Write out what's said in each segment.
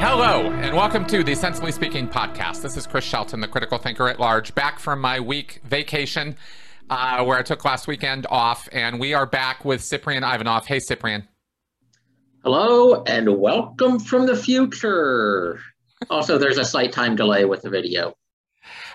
Hello, and welcome to the Sensibly Speaking podcast. This is Chris Shelton, the critical thinker at large, back from my week vacation uh, where I took last weekend off, and we are back with Ciprian Ivanof. Hey, Ciprian. Hello, and welcome from the future. Also, there's a slight time delay with the video.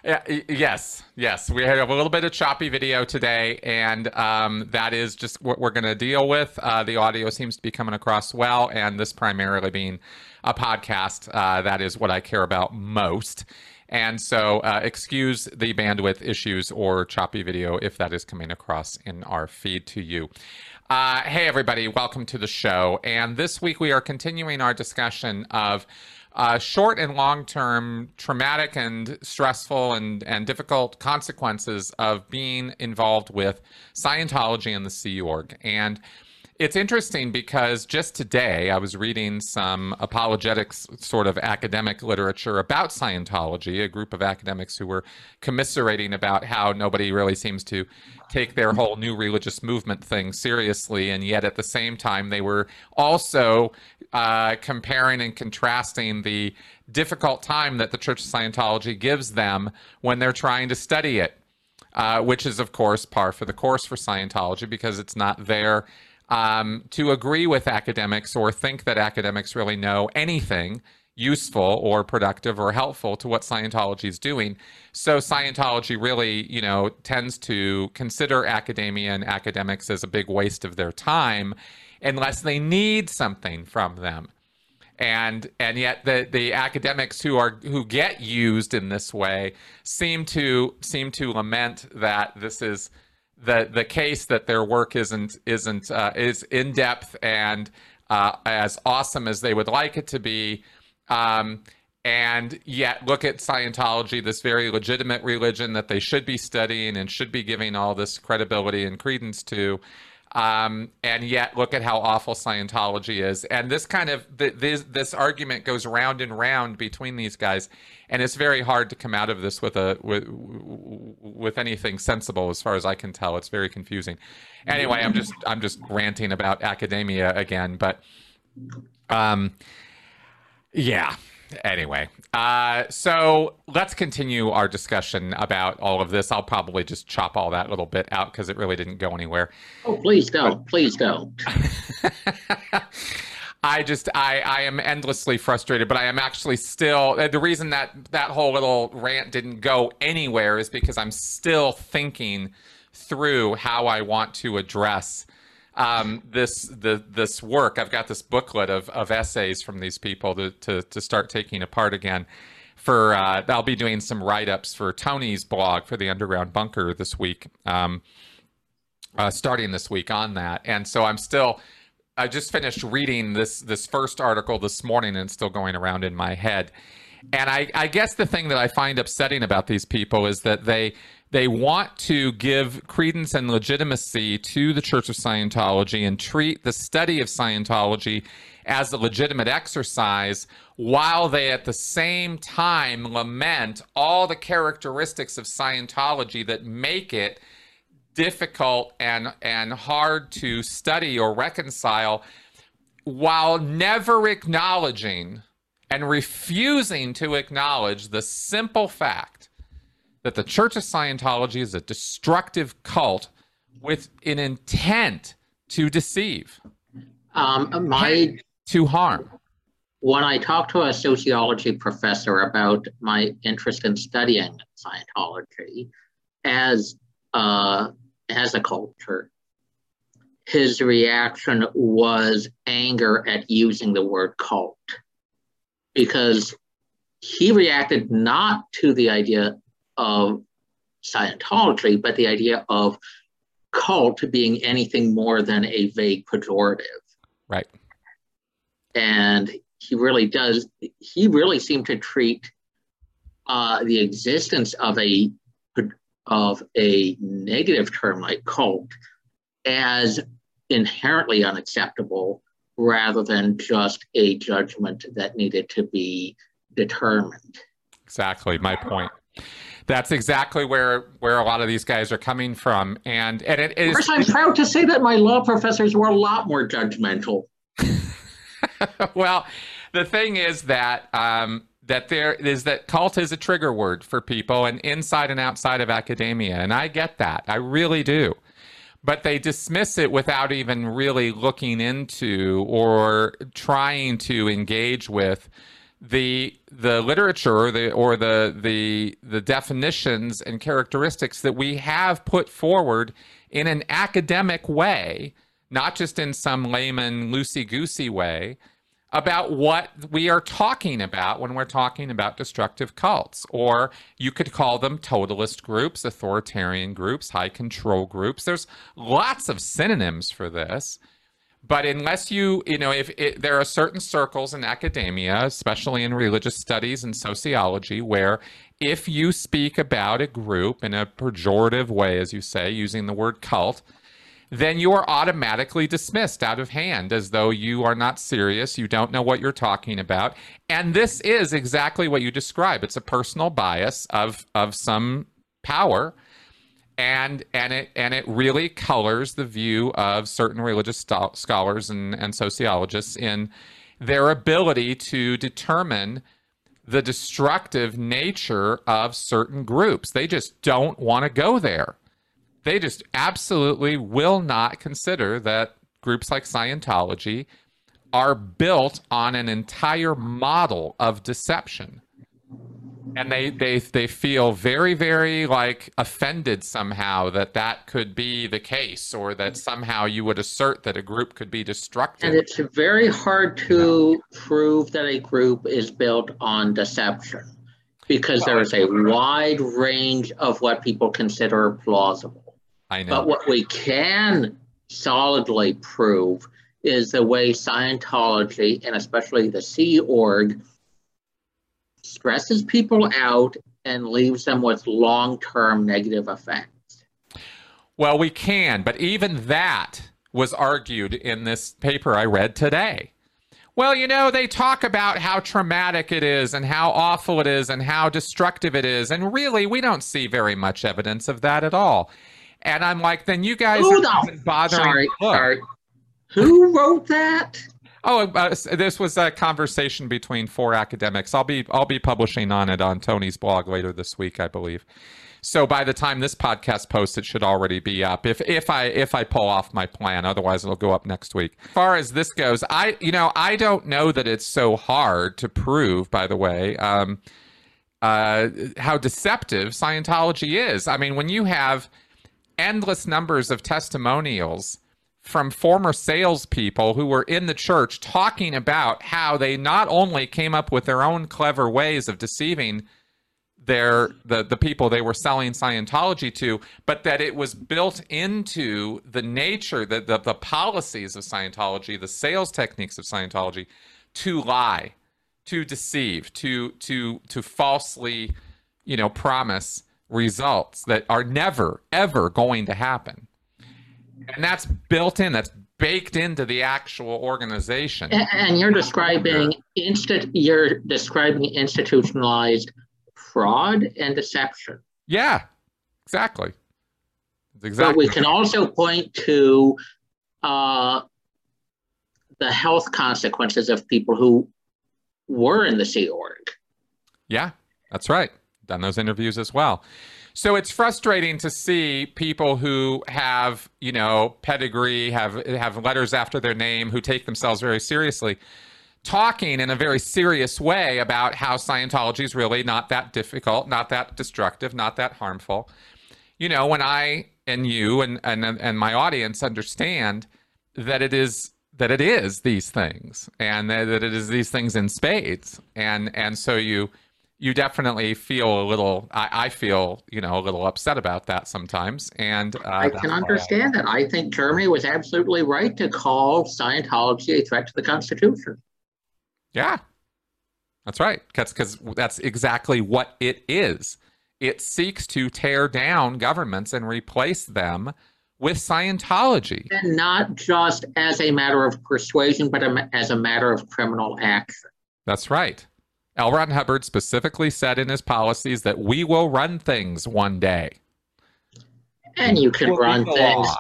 Yes, yes. We had a little bit of choppy video today, and um, that is just what we're going to deal with. Uh, the audio seems to be coming across well, and this primarily being a podcast, uh, that is what I care about most. And so, uh, excuse the bandwidth issues or choppy video if that is coming across in our feed to you. Uh, hey, everybody, welcome to the show. And this week we are continuing our discussion of uh, short and long term traumatic and stressful and, and difficult consequences of being involved with Scientology and the Sea Org. And it's interesting because just today I was reading some apologetics sort of academic literature about Scientology, a group of academics who were commiserating about how nobody really seems to take their whole new religious movement thing seriously. And yet at the same time, they were also uh, comparing and contrasting the difficult time that the Church of Scientology gives them when they're trying to study it. Uh, which is, of course, par for the course for Scientology because it's not there um, to agree with academics or think that academics really know anything useful or productive or helpful to what Scientology is doing. So Scientology really, you know, tends to consider academia and academics as a big waste of their time unless they need something from them. And and yet the, the academics who are who get used in this way seem to seem to lament that this is the the case that their work isn't isn't uh, is in depth and uh, as awesome as they would like it to be. Um, and yet, look at Scientology, this very legitimate religion that they should be studying and should be giving all this credibility and credence to. Um, and yet, look at how awful Scientology is. And this kind of this this argument goes round and round between these guys, and it's very hard to come out of this with a with with anything sensible, as far as I can tell. It's very confusing. Anyway, I'm just I'm just ranting about academia again, but um, yeah anyway, uh, so let's continue our discussion about all of this. I'll probably just chop all that little bit out because it really didn't go anywhere. Oh, please don't. Please don't. I just I I am endlessly frustrated, but I am actually still the reason that that whole little rant didn't go anywhere is because I'm still thinking through how I want to address um, this the this work. I've got this booklet of, of essays from these people to, to, to start taking apart again. For uh, I'll be doing some write ups for Tony's blog for the Underground Bunker this week, um, uh, starting this week on that. And so I'm still. I just finished reading this this first article this morning, and still going around in my head. And I, I guess the thing that I find upsetting about these people is that they they want to give credence and legitimacy to the Church of Scientology and treat the study of Scientology as a legitimate exercise while they at the same time lament all the characteristics of Scientology that make it difficult and and hard to study or reconcile while never acknowledging and refusing to acknowledge the simple fact that the Church of Scientology is a destructive cult with an intent to deceive, um, my to harm. When I talked to a sociology professor about my interest in studying Scientology as uh, as a culture, his reaction was anger at using the word cult because he reacted not to the idea of Scientology, but the idea of cult being anything more than a vague pejorative. Right. And he really does, he really seemed to treat uh, the existence of a of a negative term like cult as inherently unacceptable rather than just a judgment that needed to be determined. Exactly, my point. That's exactly where where a lot of these guys are coming from, and and it is. Of course, I'm proud to say that my law professors were a lot more judgmental. well, the thing is that um, that there is that cult is a trigger word for people, and inside and outside of academia, and I get that, I really do. But they dismiss it without even really looking into or trying to engage with the the literature or the or the the the definitions and characteristics that we have put forward in an academic way, not just in some layman loosey goosey way, about what we are talking about when we're talking about destructive cults. Or you could call them totalist groups, authoritarian groups, high control groups. There's lots of synonyms for this but unless you you know if it, there are certain circles in academia especially in religious studies and sociology where if you speak about a group in a pejorative way as you say using the word cult then you are automatically dismissed out of hand as though you are not serious you don't know what you're talking about. And this is exactly what you describe. It's a personal bias of of some power and and it and it really colors the view of certain religious st- scholars and, and sociologists in their ability to determine the destructive nature of certain groups. They just don't want to go there. They just absolutely will not consider that groups like Scientology are built on an entire model of deception and they they they feel very very like offended somehow that that could be the case or that mm-hmm. somehow you would assert that a group could be destructive. And it's very hard to prove that a group is built on deception because well, there is a wide range of what people consider plausible. I know. But what we can solidly prove is the way scientology and especially the sea org stresses people out and leaves them with long term negative effects. Well, we can, but even that was argued in this paper I read today. Well, you know, they talk about how traumatic it is and how awful it is and how destructive it is. And really, we don't see very much evidence of that at all. And I'm like, then you guys Who are the, bothering. Sorry, sorry. Who wrote that? Oh, uh, this was a conversation between four academics. I'll be I'll be publishing on it on Tony's blog later this week, I believe. So by the time this podcast posts, it should already be up. If if I if I pull off my plan, otherwise it'll go up next week. As far as this goes, I you know I don't know that it's so hard to prove. By the way, um, uh, how deceptive Scientology is. I mean, when you have endless numbers of testimonials from former salespeople who were in the church talking about how they not only came up with their own clever ways of deceiving their the, the people they were selling Scientology to, but that it was built into the nature, the, the, the policies of Scientology, the sales techniques of Scientology to lie, to deceive, to to to falsely, you know, promise results that are never, ever going to happen and that's built in. That's baked into the actual organization. And, and you're describing instant. You're describing institutionalized fraud and deception. Yeah, exactly. exactly. But we can also point to uh, the health consequences of people who were in the Sea Org. Yeah, that's right. Done those interviews as well. So it's frustrating to see people who have, you know, pedigree, have have letters after their name, who take themselves very seriously, talking in a very serious way about how Scientology is really not that difficult, not that destructive, not that harmful. You know, when I and you and and and my audience understand that it is that it is these things and that it is these things in spades and and so you you definitely feel a little I, I, feel you know a little upset about that sometimes. And uh, i can understand that. I think germany was absolutely right to call scientology a threat to the constitution. Yeah. That's right. Because that's exactly what it is. It seeks to tear down governments and replace them with scientology. And not just as a matter of persuasion but as a matter of criminal action. That's right L. Ron Hubbard specifically said in his policies that we will run things one day. And you can We'll run things. law.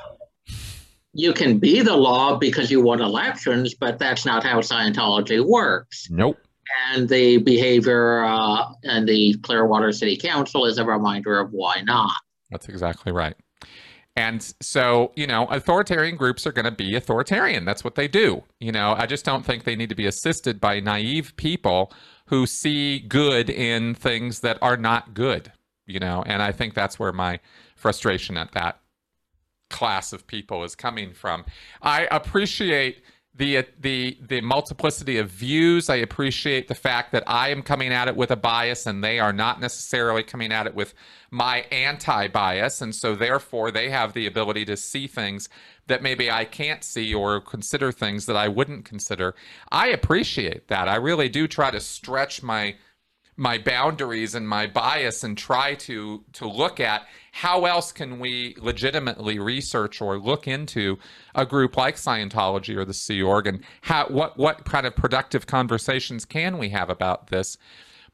You can be the law because you won elections, but that's not how Scientology works. Nope. And the behavior uh, and the Clearwater City Council is a reminder of why not. That's exactly right. And so, you know, authoritarian groups are going to be authoritarian. That's what they do. You know, I just don't think they need to be assisted by naive people who see good in things that are not good, you know, and I think that's where my frustration at that class of people is coming from. I appreciate the uh, the the multiplicity of views. I appreciate the fact that I am coming at it with a bias and they are not necessarily coming at it with my anti-bias and so therefore they have the ability to see things that maybe I can't see or consider things that I wouldn't consider. I appreciate that. I really do try to stretch my my boundaries and my bias and try to to look at how else can we legitimately research or look into a group like Scientology or the Sea Org and how what what kind of productive conversations can we have about this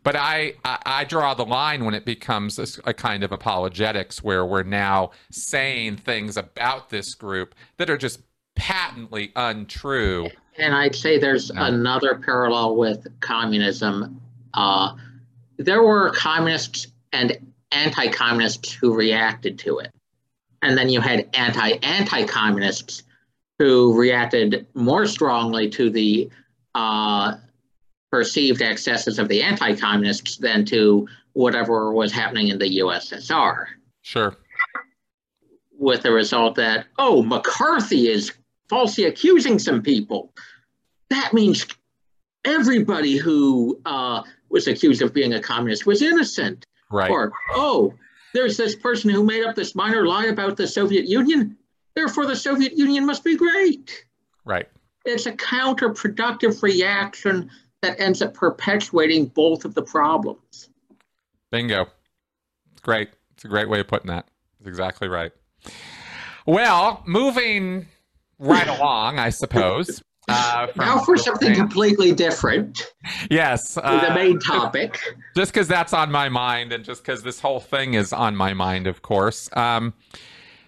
but I, I, I draw the line when it becomes a kind of apologetics where we're now saying things about this group that are just patently untrue. And I'd say there's another parallel with communism. Uh, there were communists and anti communists who reacted to it. And then you had anti anti communists who reacted more strongly to the uh, perceived excesses of the anti communists than to whatever was happening in the USSR. Sure. With the result that, oh, McCarthy is falsely accusing some people. That means everybody who uh, was accused of being a communist was innocent. Right. Or, oh, there's this person who made up this minor lie about the Soviet Union. Therefore, the Soviet Union must be great. Right. It's a counterproductive reaction that ends up perpetuating both of the problems. Bingo. It's great. It's a great way of putting that. It's exactly right. Well, moving right along, I suppose. Uh, from- Now, for something completely different, yes, the uh, main topic. just because that's on my mind, and just because this whole thing is on my mind, of course. Um,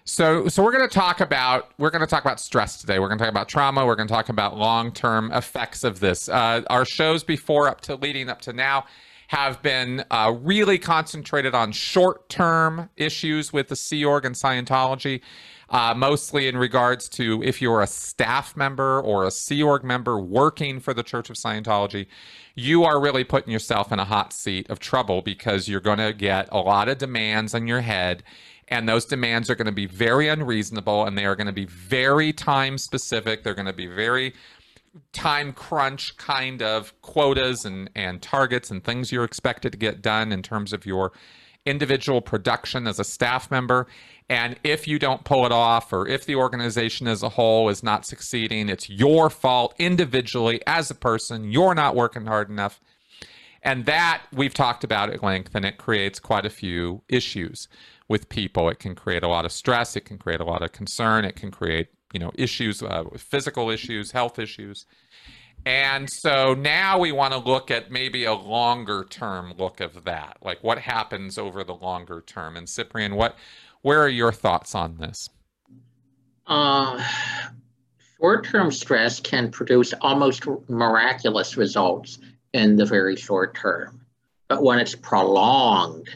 so, so we're going to talk about we're going to talk about stress today. We're going to talk about trauma. We're going to talk about long term effects of this. Uh, our shows before, up to leading up to now, have been uh, really concentrated on short term issues with the Sea Org and Scientology. Uh, mostly in regards to if you're a staff member or a Sea Org member working for the Church of Scientology, you are really putting yourself in a hot seat of trouble because you're going to get a lot of demands on your head. And those demands are going to be very unreasonable and they are going to be very time specific. They're going to be very time crunch kind of quotas and, and targets and things you're expected to get done in terms of your individual production as a staff member. And if you don't pull it off, or if the organization as a whole is not succeeding, it's your fault individually as a person. You're not working hard enough. And that we've talked about at length, and it creates quite a few issues with people. It can create a lot of stress. It can create a lot of concern. It can create, you know, issues, uh, physical issues, health issues. And so now we want to look at maybe a longer term look of that. Like what happens over the longer term. And Ciprian, what where are your thoughts on this? Uh, short-term stress can produce almost miraculous results in the very short term. But when it's prolonged,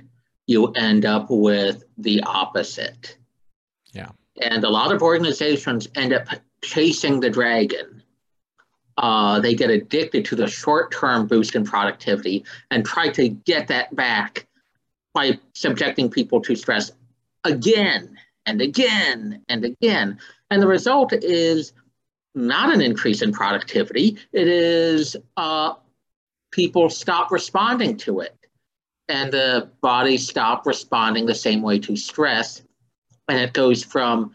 you end up with the opposite. Yeah. And a lot of organizations end up chasing the dragon. Uh, they get addicted to the short-term boost in productivity and try to get that back by subjecting people to stress again and again and again. And the result is not an increase in productivity, it is uh, people stop responding to it. And the body stop responding the same way to stress. And it goes from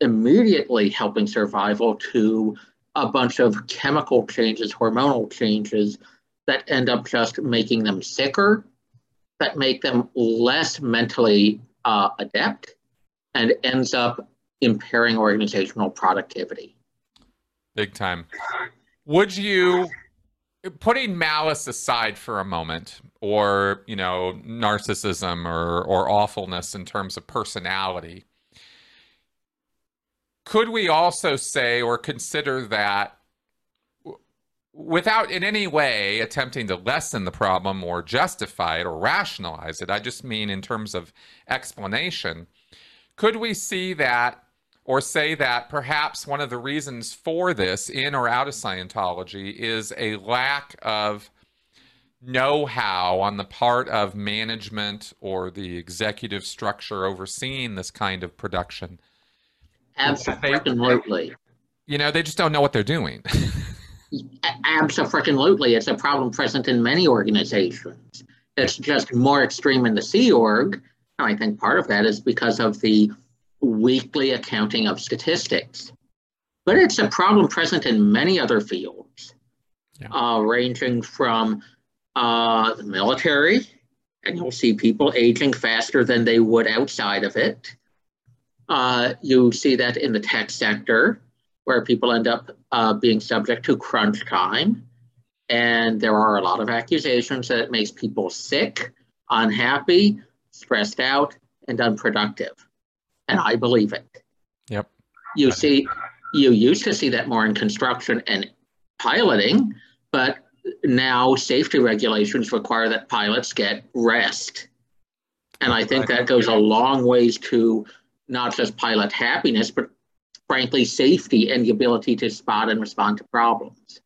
immediately helping survival to a bunch of chemical changes, hormonal changes that end up just making them sicker, that make them less mentally uh, adept, and ends up impairing organizational productivity. Big time. Would you putting malice aside for a moment or you know narcissism or or awfulness in terms of personality could we also say or consider that without in any way attempting to lessen the problem or justify it or rationalize it i just mean in terms of explanation could we see that or say that perhaps one of the reasons for this in or out of Scientology is a lack of know how on the part of management or the executive structure overseeing this kind of production. Absolutely. You know, they just don't know what they're doing. Absolutely. It's a problem present in many organizations. It's just more extreme in the Sea Org. And I think part of that is because of the weekly accounting of statistics. But it's a problem present in many other fields, yeah. uh, ranging from uh, the military, and you'll see people aging faster than they would outside of it. Uh, you see that in the tech sector, where people end up uh, being subject to crunch time. And there are a lot of accusations that it makes people sick, unhappy, stressed out, and unproductive and I believe it. Yep. You see, you used to see that more in construction and piloting, but now safety regulations require that pilots get rest. And I think that goes a long ways to not just pilot happiness, but frankly, safety and the ability to spot and respond to problems.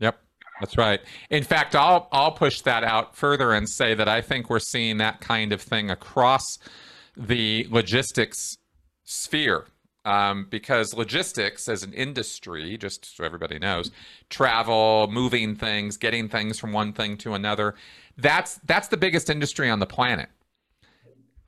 Yep, that's right. In fact, I'll I'll push that out further and say that I think we're seeing that kind of thing across the logistics sphere um, because logistics as an industry, just so everybody knows, travel, moving things, getting things from one thing to another, that's that's the biggest industry on the planet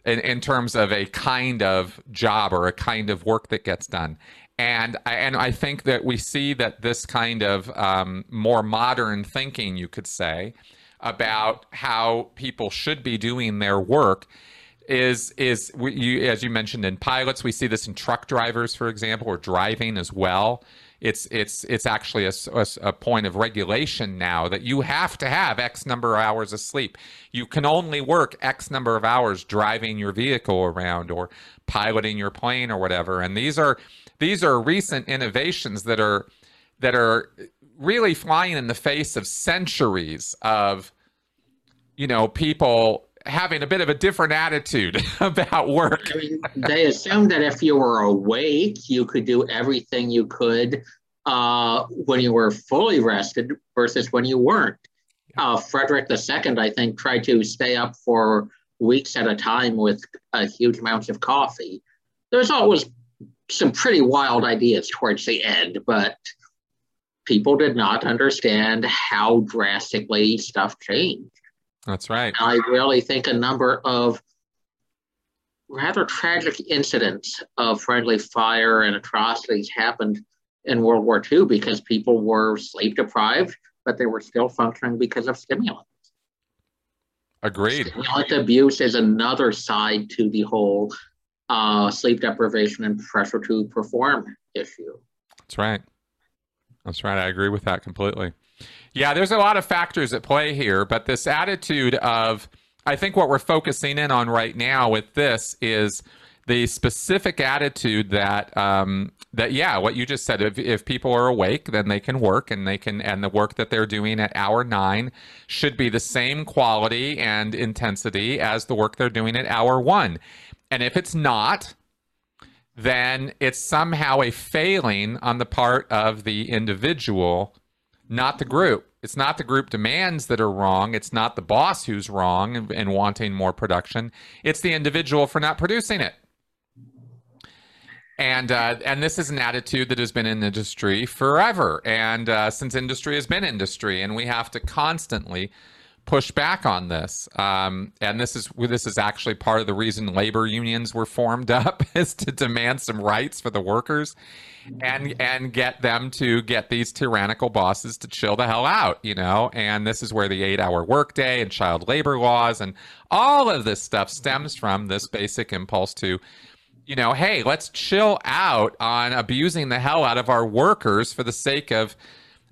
in, in terms of a kind of job or a kind of work that gets done. And I, and I think that we see that this kind of um, more modern thinking, you could say, about how people should be doing their work is is we, you, as you mentioned in pilots we see this in truck drivers for example or driving as well it's it's it's actually a, a, a, point of regulation now that you have to have x number of hours of sleep. You can only work x number of hours driving your vehicle around or piloting your plane or whatever. And these are these are recent innovations that are that are really flying in the face of centuries of you know people having a bit of a different attitude about work. I mean, they assumed that if you were awake, you could do everything you could uh, when you were fully rested versus when you weren't. Uh, Frederick II, I think, tried to stay up for weeks at a time with uh, huge amounts of coffee. There's always some pretty wild ideas towards the end, but people did not understand how drastically stuff changed. That's right. I really think a number of rather tragic incidents of friendly fire and atrocities happened in World War II because people were sleep deprived, but they were still functioning because of stimulants. Agreed. Stimulant abuse is another side to the whole uh, sleep deprivation and pressure to perform issue. That's right. That's right. I agree with that completely. Yeah, there's a lot of factors at play here, but this attitude of, I think what we're focusing in on right now with this is the specific attitude that um, that yeah, what you just said. If if people are awake, then they can work, and they can, and the work that they're doing at hour nine should be the same quality and intensity as the work they're doing at hour one. And if it's not, then it's somehow a failing on the part of the individual not the group. It's not the group demands that are wrong. It's not the boss who's wrong and, wanting more production. It's the individual for not producing it. And uh, and this is an attitude that has been in industry forever, and uh, since industry has been industry, and we have to constantly push back on this. Um, and this is this is actually part of the reason labor unions were formed up is to demand some rights for the workers and and get them to get these tyrannical bosses to chill the hell out, you know. And this is where the eight-hour workday and child labor laws and all of this stuff stems from this basic impulse to you know, hey, let's chill out on abusing the hell out of our workers for the sake of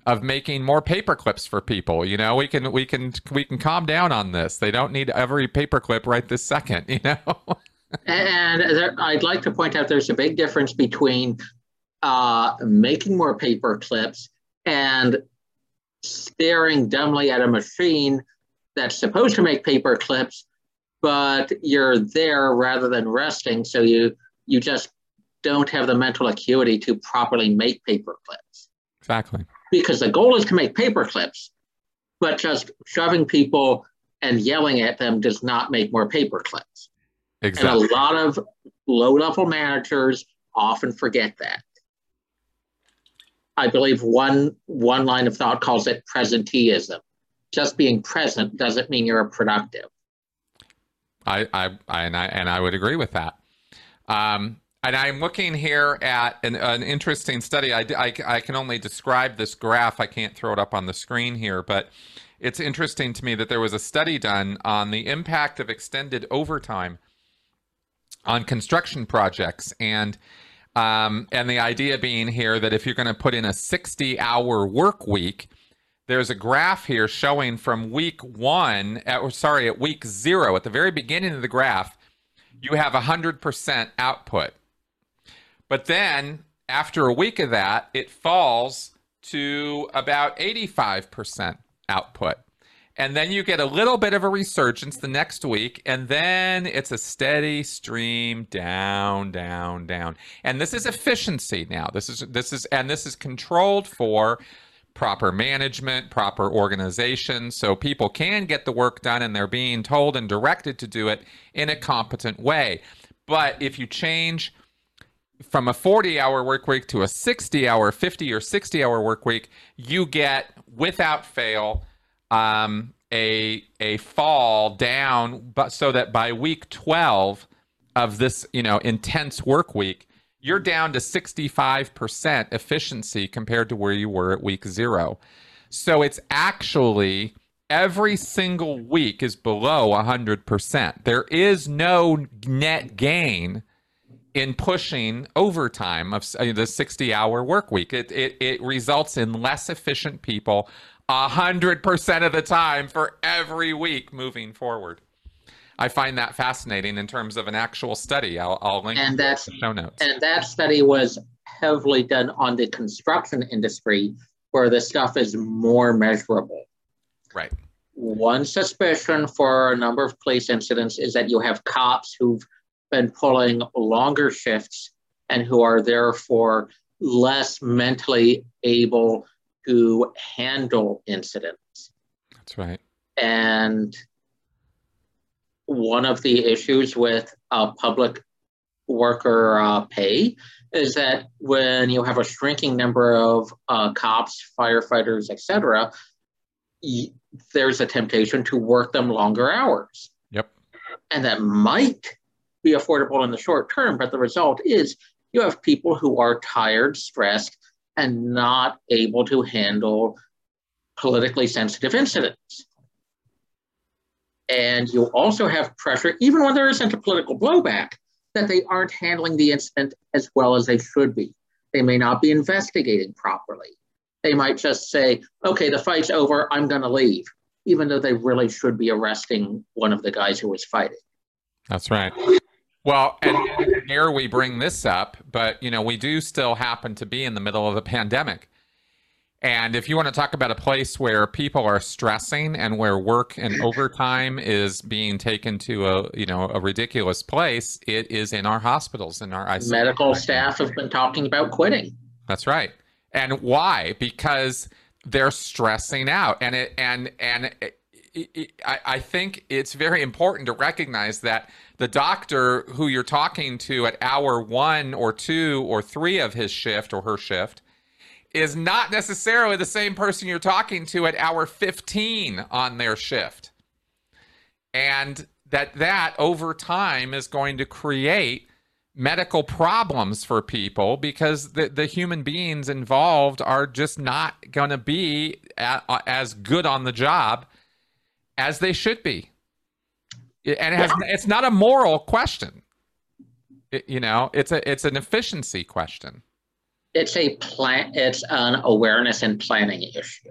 of making more paper clips for people. You know, we can we can we can calm down on this. They don't need every paper clip right this second. You know. and there, I'd like to point out there's a big difference between uh, making more paper clips and staring dumbly at a machine that's supposed to make paper clips, but you're there rather than resting, so you you just don't have the mental acuity to properly make paper clips. Exactly. Because the goal is to make paper clips, but just shoving people and yelling at them does not make more paper clips. Exactly. And a lot of low level managers often forget that. I believe one one line of thought calls it presenteeism. Just being present doesn't mean you're a productive. I, I, I and I and I would agree with that. Um, and I'm looking here at an, an interesting study. I, I, I, can only describe this graph. I can't throw it up on the screen here, but it's interesting to me that there was a study done on the impact of extended overtime on construction projects. And um, and the idea being here that if you're going to put in a 60 hour work week, there's a graph here showing from week one, at, or sorry, at week zero, at the very beginning of the graph, you have 100% output. But then after a week of that, it falls to about 85% output. And then you get a little bit of a resurgence the next week, and then it's a steady stream down, down, down. And this is efficiency now. This is this is and this is controlled for proper management, proper organization, so people can get the work done and they're being told and directed to do it in a competent way. But if you change from a 40 hour work week to a 60 hour, 50 or 60 hour work week, you get without fail um, a a fall down, but so that by week 12 of this, you know, intense work week, you're down to 65% efficiency compared to where you were at week 0. So it's actually every single week is below 100%. There is no net gain in pushing overtime of uh, the 60 hour work week. It, it, it results in less efficient people 100% of the time for every week moving forward. I find that fascinating in terms of an actual study. I'll, I'll link and that's, the show notes. And that study was heavily done on the construction industry where the stuff is more measurable. Right. One suspicion for a number of police incidents is that you have cops who've been pulling longer shifts and who are therefore less mentally able to handle incidents. That's right. And one of the issues with uh, public worker uh, pay is that when you have a shrinking number of uh, cops, firefighters, etc., y- there's a temptation to work them longer hours. Yep. And that might be affordable in the short term, but the result is you have people who are tired, stressed, and not able to handle politically sensitive incidents. And you also have pressure, even when there isn't a political blowback, that they aren't handling the incident as well as they should be. They may not be investigating properly. They might just say, okay, the fight's over, I'm going to leave, even though they really should be arresting one of the guys who was fighting. That's right. Well, and here we bring this up, but you know, we do still happen to be in the middle of a pandemic. And if you want to talk about a place where people are stressing and where work and overtime is being taken to a you know a ridiculous place, it is in our hospitals in our ICU. Medical staff have been talking about quitting. That's right. And why? Because they're stressing out, and it and and it, it, I, I think it's very important to recognize that the doctor who you're talking to at hour one or two or three of his shift or her shift is not necessarily the same person you're talking to at hour 15 on their shift. And that that over time is going to create medical problems for people because the, the human beings involved are just not going to be at, as good on the job as they should be and it has it's not a moral question it, you know it's a it's an efficiency question it's a plan. It's an awareness and planning issue.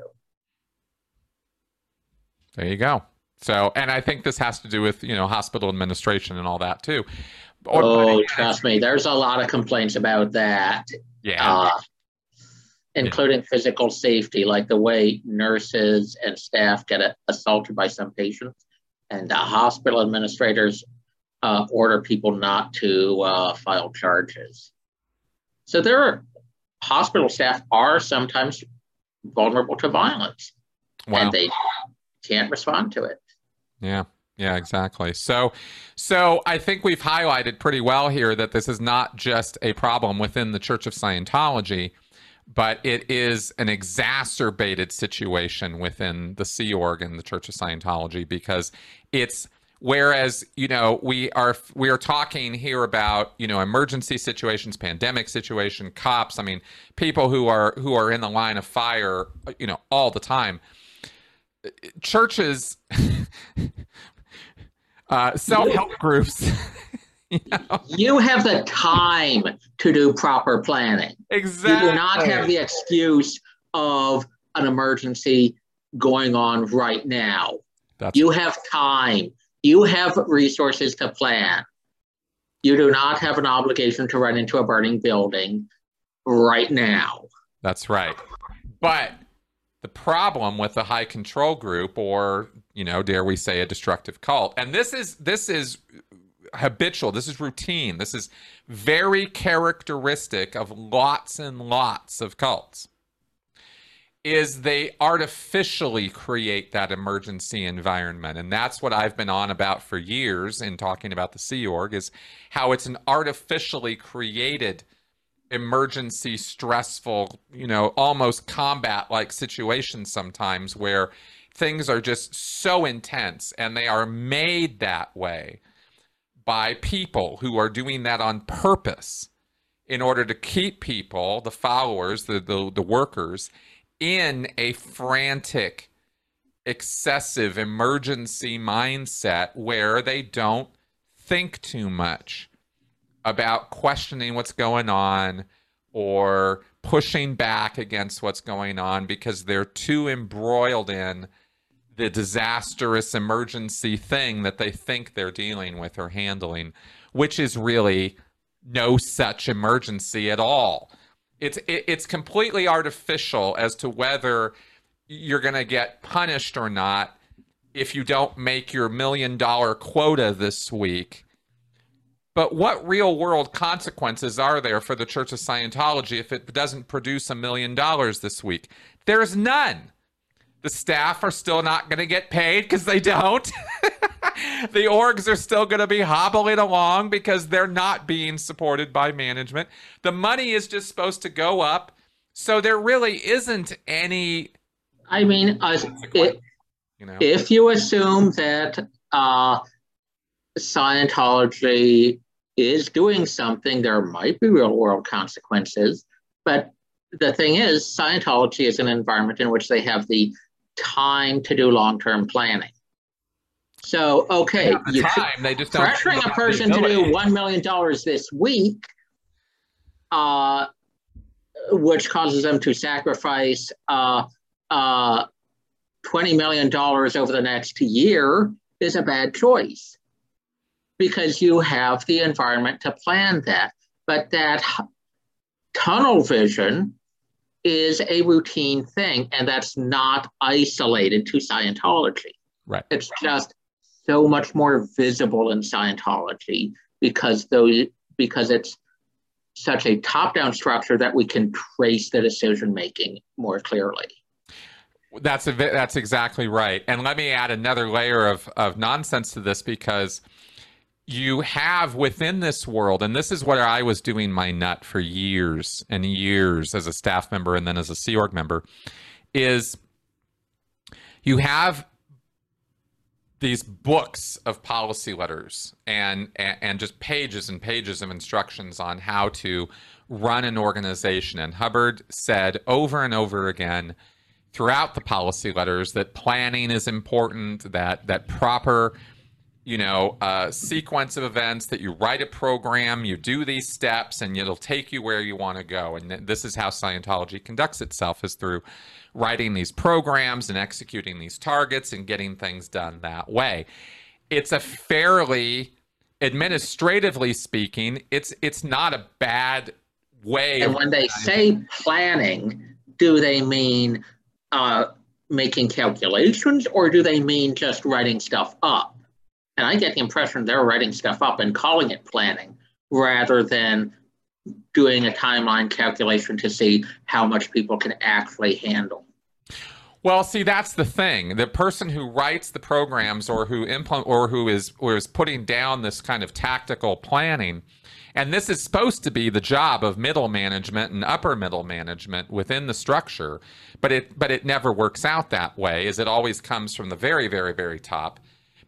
There you go. So, and I think this has to do with you know hospital administration and all that too. Or, oh, trust me, there's a lot of complaints about that. Yeah. Uh, including yeah. physical safety, like the way nurses and staff get assaulted by some patients, and the hospital administrators uh, order people not to uh, file charges. So there are hospital staff are sometimes vulnerable to violence, wow. and they can't respond to it. Yeah. Yeah, exactly. So, so I think we've highlighted pretty well here that this is not just a problem within the Church of Scientology, but it is an exacerbated situation within the Sea Org and the Church of Scientology because it's whereas you know we are we are talking here about you know emergency situations pandemic situation cops i mean people who are who are in the line of fire you know all the time. Churches uh, self-help groups you, know? you have the time to do proper planning exactly you do not have the excuse of an emergency going on right now That's you have time you have resources to plan. You do not have an obligation to run into a burning building right now. That's right. But the problem with a high control group or, you know, dare we say a destructive cult. And this is this is habitual. This is routine. This is very characteristic of lots and lots of cults is they artificially create that emergency environment and that's what i've been on about for years in talking about the sea org is how it's an artificially created emergency stressful you know almost combat like situation sometimes where things are just so intense and they are made that way by people who are doing that on purpose in order to keep people the followers the the, the workers in a frantic, excessive emergency mindset where they don't think too much about questioning what's going on or pushing back against what's going on because they're too embroiled in the disastrous emergency thing that they think they're dealing with or handling, which is really no such emergency at all it's it, it's completely artificial as to whether you're going to get punished or not if you don't make your million dollar quota this week. But what real world consequences are there for the Church of Scientology if it doesn't produce a million dollars this week? There's none. The staff are still not going to get paid because they don't. the orgs are still going to be hobbling along because they're not being supported by management. The money is just supposed to go up. So there really isn't any. I mean, uh, it, you know? if you assume that uh, Scientology is doing something, there might be real world consequences. But the thing is, Scientology is an environment in which they have the time to do long term planning. So, okay, you time, they just pressuring a person to do $1 million this week, uh, which causes them to sacrifice uh, uh, $20 million over the next year, is a bad choice because you have the environment to plan that. But that tunnel vision is a routine thing, and that's not isolated to Scientology. Right. It's just so much more visible in Scientology because those because it's such a top-down structure that we can trace the decision making more clearly. That's a, that's exactly right. And let me add another layer of of nonsense to this because you have within this world, and this is what I was doing my nut for years and years as a staff member and then as a Sea Org member, is you have these books of policy letters and, and, and just pages and pages of instructions on how to run an organization. And Hubbard said over and over again throughout the policy letters that planning is important, that that proper you know, a sequence of events that you write a program, you do these steps, and it'll take you where you want to go. And this is how Scientology conducts itself is through writing these programs and executing these targets and getting things done that way. It's a fairly administratively speaking, it's it's not a bad way. And when they say planning, do they mean uh, making calculations or do they mean just writing stuff up? And I get the impression they're writing stuff up and calling it planning rather than doing a timeline calculation to see how much people can actually handle. Well, see, that's the thing. The person who writes the programs or who implement or who is or is putting down this kind of tactical planning, and this is supposed to be the job of middle management and upper middle management within the structure, but it but it never works out that way, as it always comes from the very, very, very top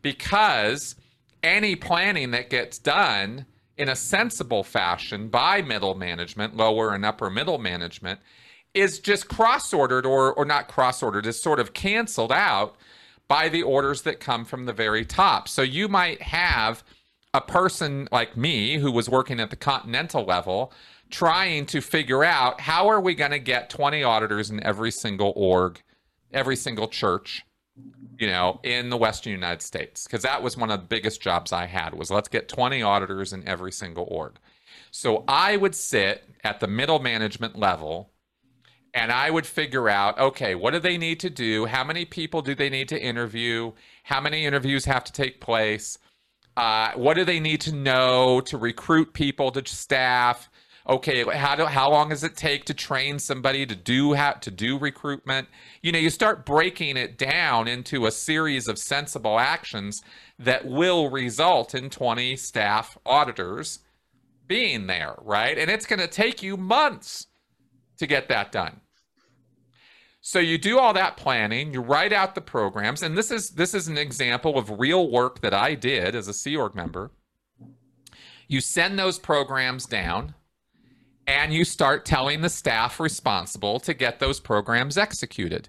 because any planning that gets done in a sensible fashion by middle management, lower and upper middle management, is just cross ordered or, or not cross ordered, is sort of canceled out by the orders that come from the very top. So you might have a person like me who was working at the continental level trying to figure out how are we going to get 20 auditors in every single org, every single church you know, in the Western United States, because that was one of the biggest jobs I had was let's get 20 auditors in every single org. So I would sit at the middle management level and I would figure out, okay, what do they need to do? How many people do they need to interview? How many interviews have to take place? Uh, what do they need to know to recruit people to staff? Okay how do how long does it take to train somebody to do to do recruitment? You know you start breaking it down into a series of sensible actions that will result in 20 staff auditors being there right? And it's going to take you months to get that done. So you do all that planning you write out the programs and this is this is an example of real work that i did as a sea org member. You send those programs down and you start telling the staff responsible to get those programs executed.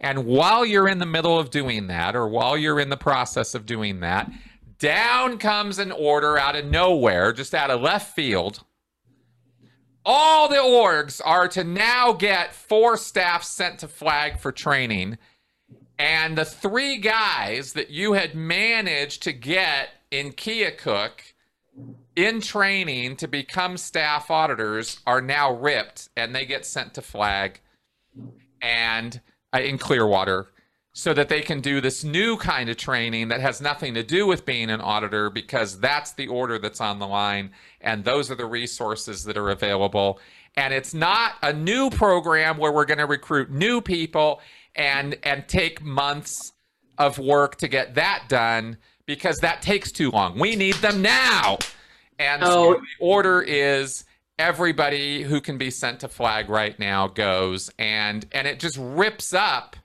And while you're in the middle of doing that, or while you're in the process of doing that, down comes an order out of nowhere, just out of left field. All the orgs are to now get four staff sent to flag for training. And the three guys that you had managed to get in Keokuk in training to become staff auditors are now ripped and they get sent to flag and uh, in Clearwater so that they can do this new kind of training that has nothing to do with being an auditor because that's the order that's on the line and those are the resources that are available and it's not a new program where we're going to recruit new people and and take months of work to get that done because that takes too long. We need them now. And so the order is everybody who can be sent to flag right now goes. And and it just rips up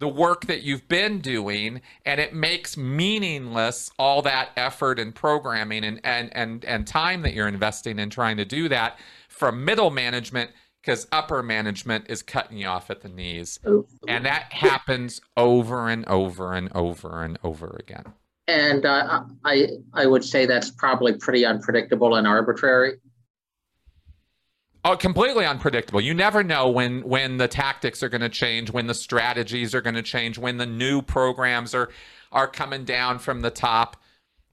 the work that you've been doing and it makes meaningless all that effort and programming and and and, and time that you're investing in trying to do that from middle management because upper management is cutting you off at the knees. And that happens over and over and over and over again and uh, I I would say that's probably pretty unpredictable and arbitrary. Oh, completely unpredictable. You never know when when the tactics are going to change, when the strategies are going to change, when the new programs are are coming down from the top.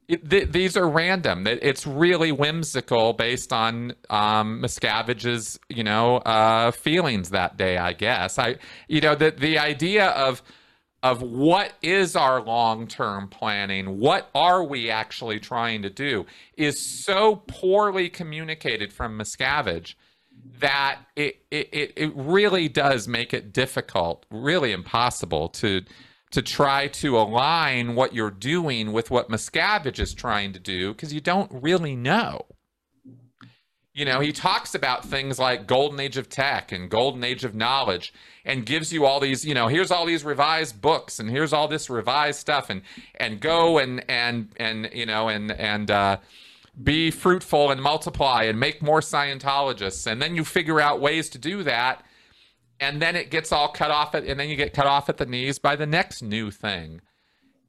It, th- these are random. It's really whimsical based on um, Miscavige's, you know, uh, feelings that day. I guess I, you know, the the idea of of what is our long-term planning? What are we actually trying to do? Is so poorly communicated from miscavige that it, it, it really does make it difficult really impossible to to try to align what you're doing with what miscavige is trying to do because you don't really know you know, he talks about things like golden age of tech and golden age of knowledge and gives you all these, you know, here's all these revised books and here's all this revised stuff and and go and and and you know and and uh be fruitful and multiply and make more Scientologists. And then you figure out ways to do that. And then it gets all cut off at, and then you get cut off at the knees by the next new thing.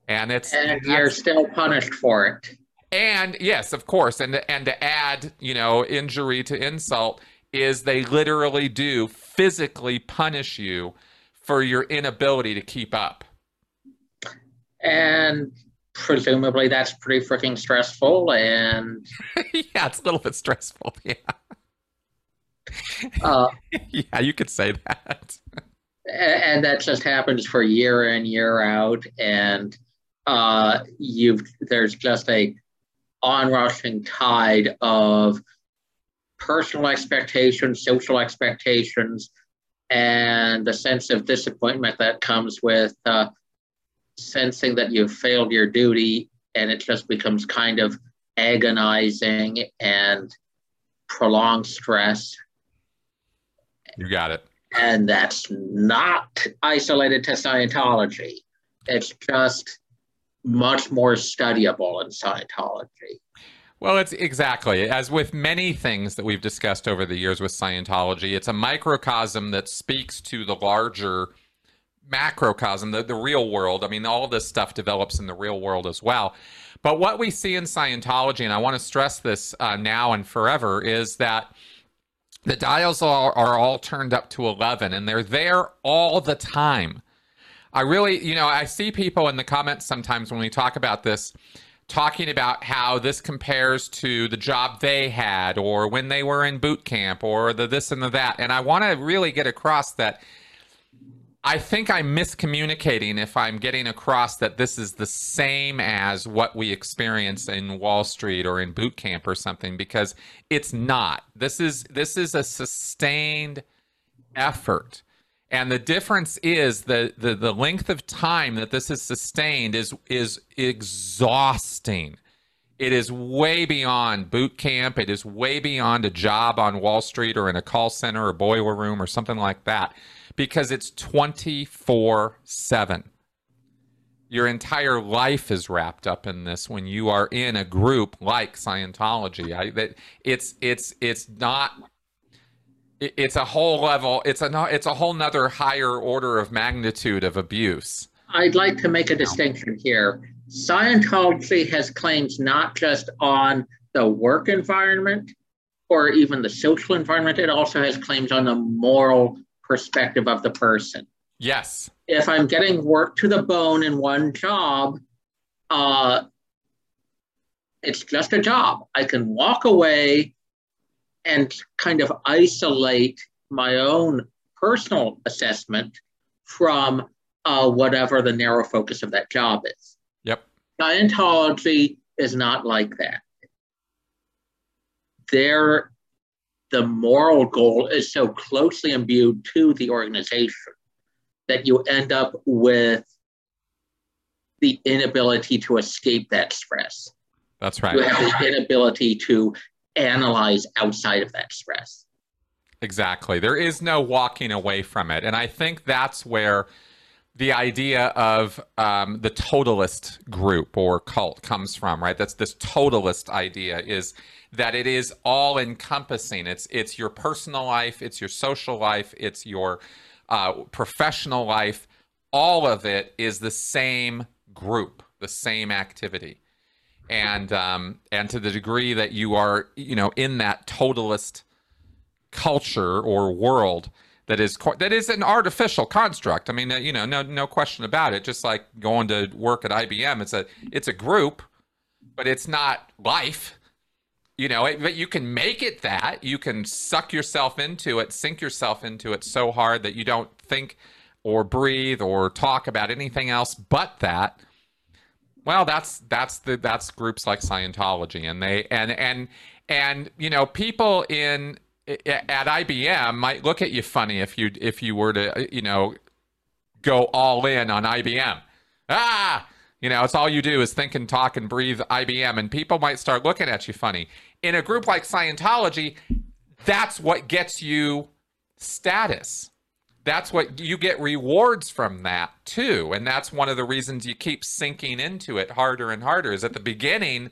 and it's and you're still punished for it. And yes, of course, and and to add, you know, injury to insult is they literally do physically punish you for your inability to keep up. And presumably that's pretty freaking stressful and yeah, it's a little bit stressful. Yeah. Uh, yeah, you could say that. and that just happens for year in year out and uh, you've there's just a onrushing tide of personal expectations social expectations and the sense of disappointment that comes with uh, sensing that you've failed your duty and it just becomes kind of agonizing and prolonged stress you got it and that's not isolated to Scientology. It's just much more studyable in Scientology. Well, it's exactly as with many things that we've discussed over the years with Scientology, it's a microcosm that speaks to the larger macrocosm, the, the real world. I mean, all this stuff develops in the real world as well. But what we see in Scientology, and I want to stress this uh, now and forever, is that the dials are, are all turned up to 11 and they're there all the time. I really, you know, I see people in the comments sometimes when we talk about this talking about how this compares to the job they had or when they were in boot camp or the this and the that. And I want to really get across that I think I'm miscommunicating if I'm getting across that this is the same as what we experience in Wall Street or in boot camp or something because it's not. This is this is a sustained effort. And the difference is the, the the length of time that this is sustained is is exhausting. It is way beyond boot camp. It is way beyond a job on Wall Street or in a call center or boiler room or something like that because it's 24 7. Your entire life is wrapped up in this when you are in a group like Scientology. I, it's it's it's not it's a whole level it's a it's a whole nother higher order of magnitude of abuse i'd like to make a distinction here scientology has claims not just on the work environment or even the social environment it also has claims on the moral perspective of the person. Yes. If I'm getting work to the bone in one job, uh, it's just a job. I can walk away and kind of isolate my own personal assessment from uh, whatever the narrow focus of that job is. Yep. Scientology is not like that. There the moral goal is so closely imbued to the organization that you end up with the inability to escape that stress. That's right. You have the inability to analyze outside of that stress. Exactly. There is no walking away from it. And I think that's where the idea of um, the totalist group or cult comes from, right? That's this totalist idea is that it is all encompassing. It's it's your personal life, it's your social life, it's your uh, professional life. All of it is the same group, the same activity, and um, and to the degree that you are, you know, in that totalist culture or world that is that is an artificial construct. I mean, you know, no no question about it. Just like going to work at IBM, it's a it's a group, but it's not life. You know, it, but you can make it that. You can suck yourself into it, sink yourself into it so hard that you don't think or breathe or talk about anything else but that. Well, that's that's the that's groups like Scientology, and they and and and you know people in at IBM might look at you funny if you if you were to you know go all in on IBM. Ah, you know, it's all you do is think and talk and breathe IBM, and people might start looking at you funny. In a group like Scientology, that's what gets you status. That's what you get rewards from that too. And that's one of the reasons you keep sinking into it harder and harder is at the beginning,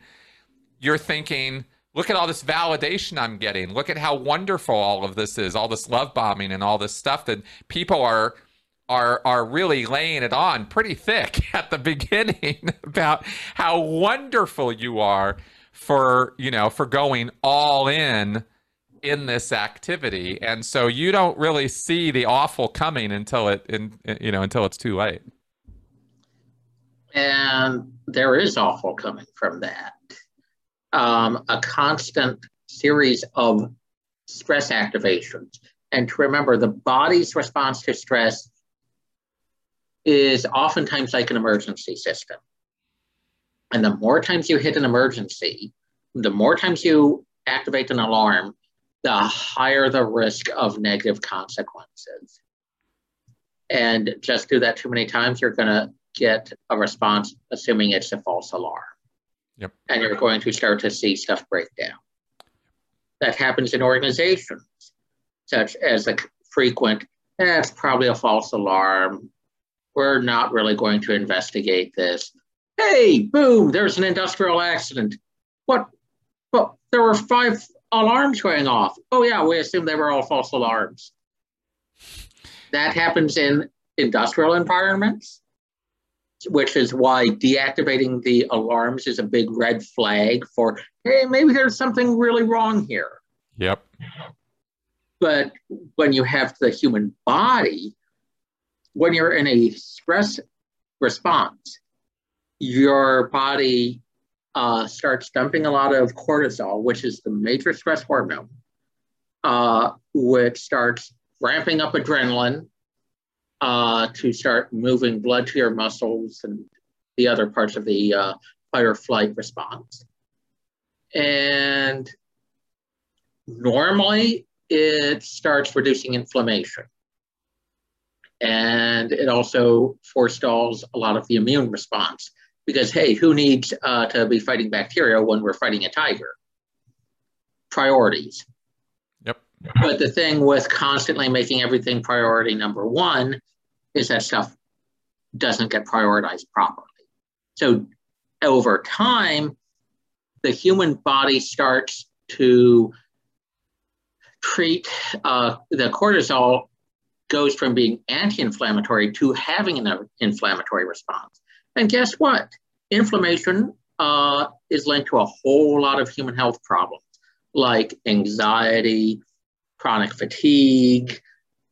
you're thinking, look at all this validation I'm getting. Look at how wonderful all of this is, all this love bombing and all this stuff that people are are are really laying it on pretty thick at the beginning about how wonderful you are for you know for going all in in this activity. And so you don't really see the awful coming until it in you know until it's too late. And there is awful coming from that. Um, a constant series of stress activations. And to remember the body's response to stress is oftentimes like an emergency system. And the more times you hit an emergency the more times you activate an alarm the higher the risk of negative consequences. And just do that too many times, you're going to get a response assuming it's a false alarm. Yep. And you're going to start to see stuff break down. That happens in organizations, such as a frequent, that's eh, probably a false alarm. We're not really going to investigate this. Hey, boom, there's an industrial accident. What? Well, there were five alarms going off. Oh, yeah, we assume they were all false alarms. That happens in industrial environments, which is why deactivating the alarms is a big red flag for, hey, maybe there's something really wrong here. Yep. But when you have the human body, when you're in a stress response, your body uh, starts dumping a lot of cortisol, which is the major stress hormone, uh, which starts ramping up adrenaline uh, to start moving blood to your muscles and the other parts of the uh, fight or flight response. And normally it starts reducing inflammation. And it also forestalls a lot of the immune response because hey, who needs uh, to be fighting bacteria when we're fighting a tiger? Priorities. Yep. But the thing with constantly making everything priority number one is that stuff doesn't get prioritized properly. So over time, the human body starts to treat uh, the cortisol goes from being anti-inflammatory to having an inflammatory response. And guess what? Inflammation uh, is linked to a whole lot of human health problems like anxiety, chronic fatigue,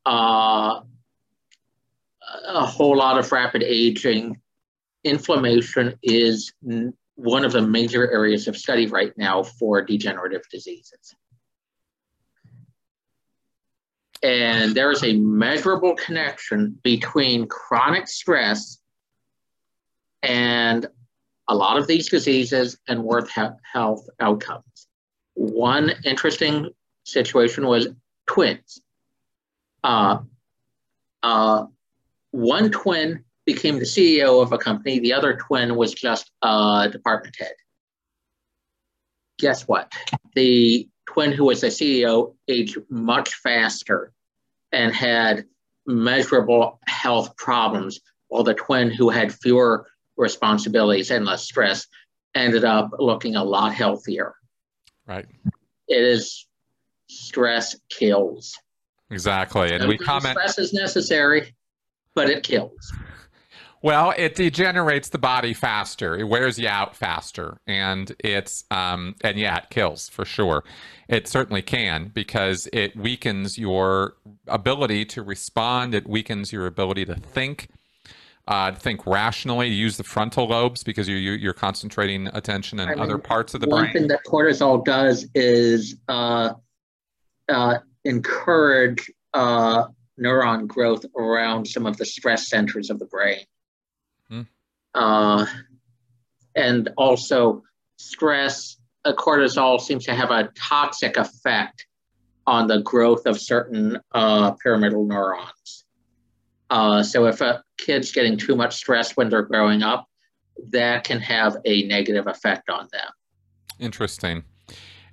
uh, a whole lot of rapid aging. Inflammation is one of the major areas of study right now for degenerative diseases. And there is a measurable connection between chronic stress and a lot of these diseases and worth health outcomes. One interesting situation was twins. Uh, uh, one twin became the CEO of a company, the other twin was just a department head. Guess what? The twin who was the CEO aged much faster and had measurable health problems, while the twin who had fewer responsibilities and less stress ended up looking a lot healthier. Right. It is stress kills. Exactly. And we comment stress is necessary, but it kills. Well, it degenerates the body faster. It wears you out faster, and it's um, and yeah, it kills for sure. It certainly can because it weakens your ability to respond. It weakens your ability to think uh, think rationally, use the frontal lobes because you're, you're concentrating attention in I other parts of the one brain. One thing that cortisol does is uh, uh, encourage uh, neuron growth around some of the stress centers of the brain. Hmm. Uh, and also, stress, uh, cortisol seems to have a toxic effect on the growth of certain pyramidal neurons. Uh, so if a kid's getting too much stress when they're growing up, that can have a negative effect on them. Interesting.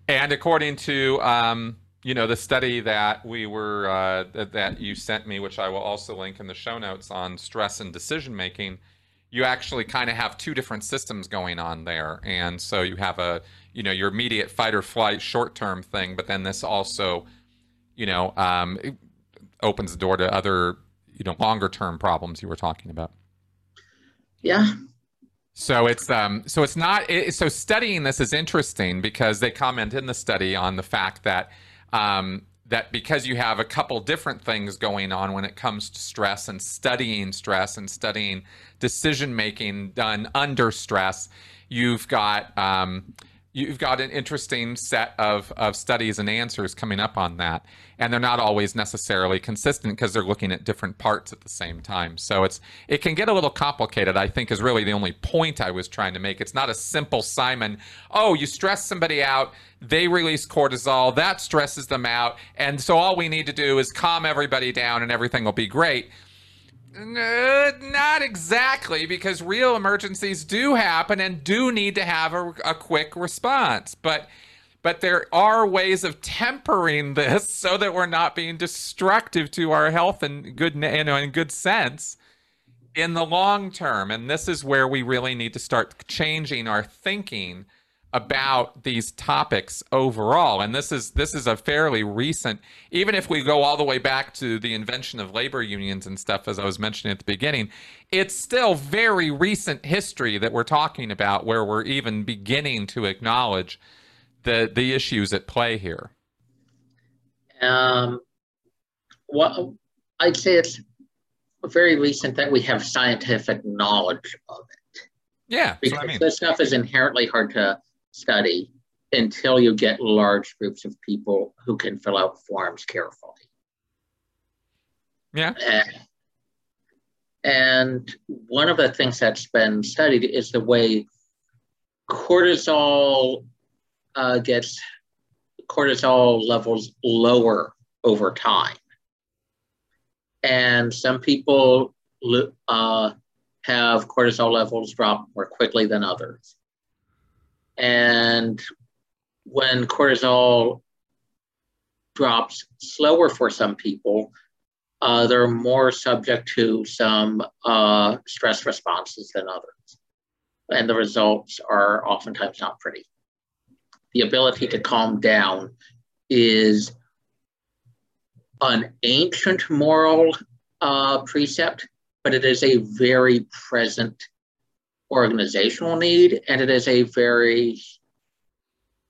And according to um, you know the study that we were uh, that you sent me, which I will also link in the show notes on stress and decision making, you actually kind of have two different systems going on there, and so you have a you know your immediate fight or flight short term thing, but then this also you know um, opens the door to other you know longer term problems you were talking about. Yeah. So it's um so it's not it, so studying this is interesting because they comment in the study on the fact that um that because you have a couple different things going on when it comes to stress and studying stress and studying decision making done under stress, you've got um, you've got an interesting set of, of studies and answers coming up on that and they're not always necessarily consistent because they're looking at different parts at the same time. So it's it can get a little complicated i think is really the only point i was trying to make. It's not a simple simon oh you stress somebody out they release cortisol that stresses them out and so all we need to do is calm everybody down and everything will be great uh, not exactly, because real emergencies do happen and do need to have a, a, quick response. But but there are ways of tempering this so that we're not being destructive to our health and good you know in good sense in the long term. And this is where we really need to start changing our thinking about these topics overall. And this is this is a fairly recent even if we go all the way back to the invention of labor unions and stuff as I was mentioning at the beginning it's still very recent history that we're talking about where we're even beginning to acknowledge the the issues at play here. Um well I'd say it's very recent that we have scientific knowledge of it. Yeah because I mean. this stuff is inherently hard to study until you get large groups of people who can fill out forms carefully. Yeah. And, and one of the things that's been studied is the way cortisol uh, gets cortisol levels lower over time. And some people uh, have cortisol levels drop more quickly than others. And when cortisol drops slower for some people, uh, they're more subject to some uh, stress responses than others. And the results are oftentimes not pretty. The ability to calm down is an ancient moral uh, precept, but it is a very present organizational need, and it is a very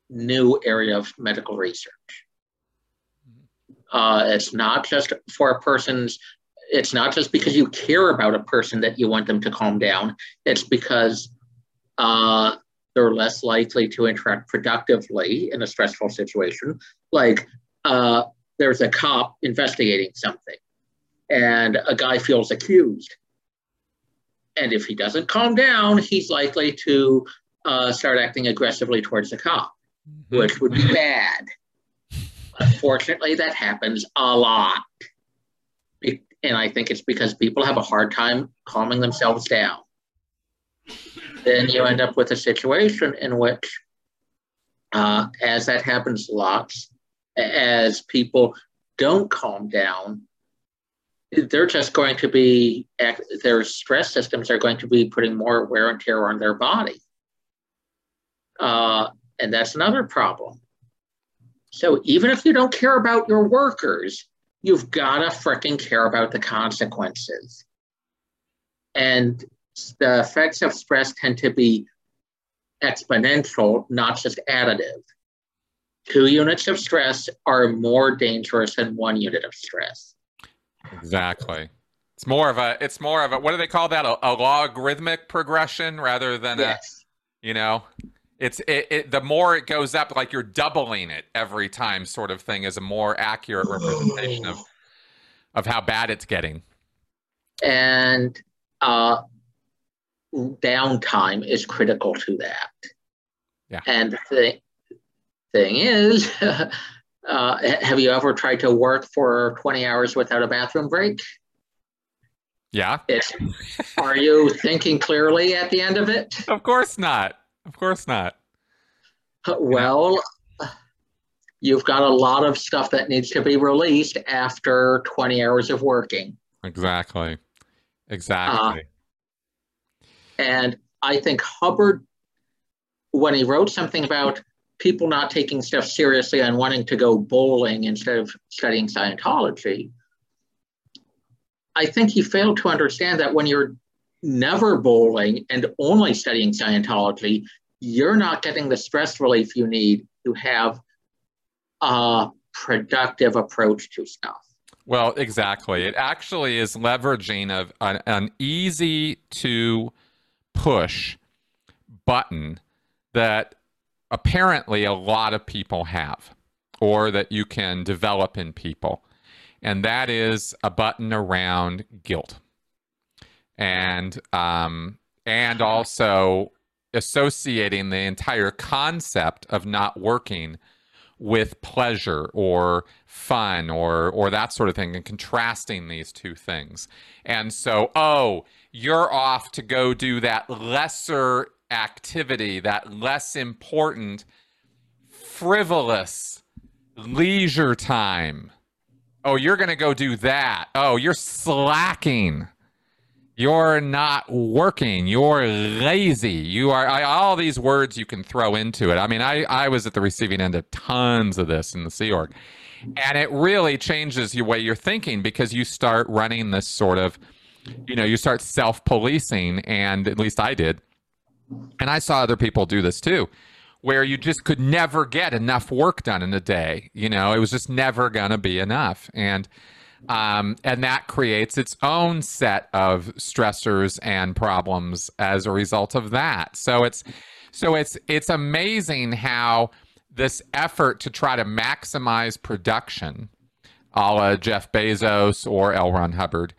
new area of medical research. Uh, it's not just for a person's, it's not just because you care about a person that you want them to calm down. It's because uh, they're less likely to interact productively in a stressful situation. Like uh, there's a cop investigating something and a guy feels accused and if he doesn't calm down, he's likely to uh, start acting aggressively towards the cop, mm-hmm. which would be bad. Unfortunately, that happens a lot. And I think it's because people have a hard time calming themselves down. Then you end up with a situation in which, uh, as that happens lots, as people don't calm down, they're just going to be their stress systems are going to be putting more wear and tear on their body. Uh, and that's another problem. So even if you don't care about your workers you've got to freaking care about the consequences. And the effects of stress tend to be exponential not just additive. Two units of stress are more dangerous than one unit of stress Exactly. It's more of a. It's more of a. What do they call that? A, a logarithmic progression rather than yes. a. You know, it's it, it. The more it goes up, like you're doubling it every time, sort of thing, is a more accurate representation of of how bad it's getting. And uh, downtime is critical to that. Yeah. And the thing is, Uh, have you ever tried to work for 20 hours without a bathroom break? Yeah. It's, are you thinking clearly at the end of it? Of course not. Of course not. Well, you've got a lot of stuff that needs to be released after 20 hours of working. Exactly. Exactly. Uh, and I think Hubbard, when he wrote something about people not taking stuff seriously and wanting to go bowling instead of studying Scientology. I think he failed to understand that when you're never bowling and only studying Scientology, you're not getting the stress relief you need to have a productive approach to stuff. Well, exactly. It actually is leveraging of an, an easy to push button that apparently a lot of people have or that you can develop in people. And that is a button around guilt. And um, and also associating the entire concept of not working with pleasure or fun or or that sort of thing and contrasting these two things. And so, oh, you're off to go do that lesser activity, that less important frivolous leisure time. Oh, you're going to go do that. Oh, you're slacking. You're not working. You're lazy. You are I, all these words you can throw into it. I mean, I, I was at the receiving end of tons of this in the Sea Org. And it really changes your way you're thinking because you start running this sort of, you know, you start self policing. And at least I did. And I saw other people do this too, where you just could never get enough work done in a day. You know, it was just never going to be enough. And, um, and that creates its own set of stressors and problems as a result of that. So it's so it's it's amazing how this effort to try to maximize production, a la Jeff Bezos or L. Ron Hubbard,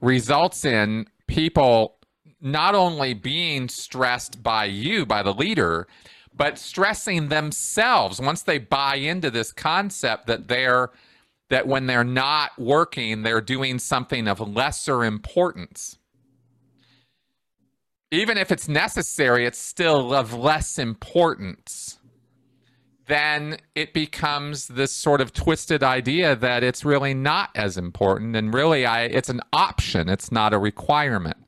results in people not only being stressed by you, by the leader, but stressing themselves once they buy into this concept that they're that when they're not working, they're doing something of lesser importance. Even if it's necessary, it's still of less importance. Then it becomes this sort of twisted idea that it's really not as important, and really, I it's an option. It's not a requirement.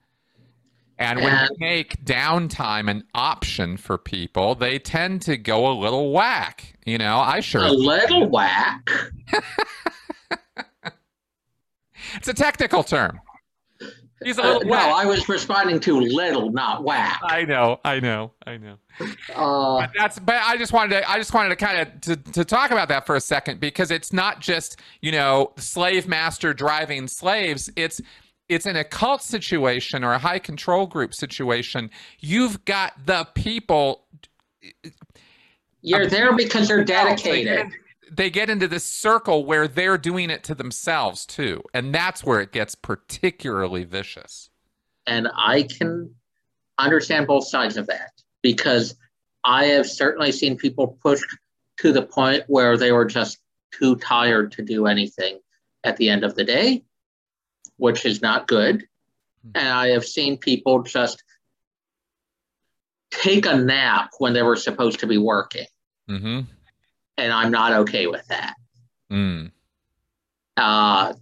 And when you make downtime an option for people, they tend to go a little whack. You know, I sure a little whack. it's a technical term. He's a little uh, No, I was responding to little, not whack. I know, I know, I know. Uh, but that's. But I just wanted to. I just wanted to kind of to, to talk about that for a second because it's not just you know slave master driving slaves. It's it's in a cult situation or a high control group situation. You've got the people. You're uh, there because they're dedicated they get into this circle where they're doing it to themselves too and that's where it gets particularly vicious and i can understand both sides of that because i have certainly seen people pushed to the point where they were just too tired to do anything at the end of the day which is not good hmm. and i have seen people just take a nap when they were supposed to be working mm-hmm and I'm not okay with that. Mm. Uh,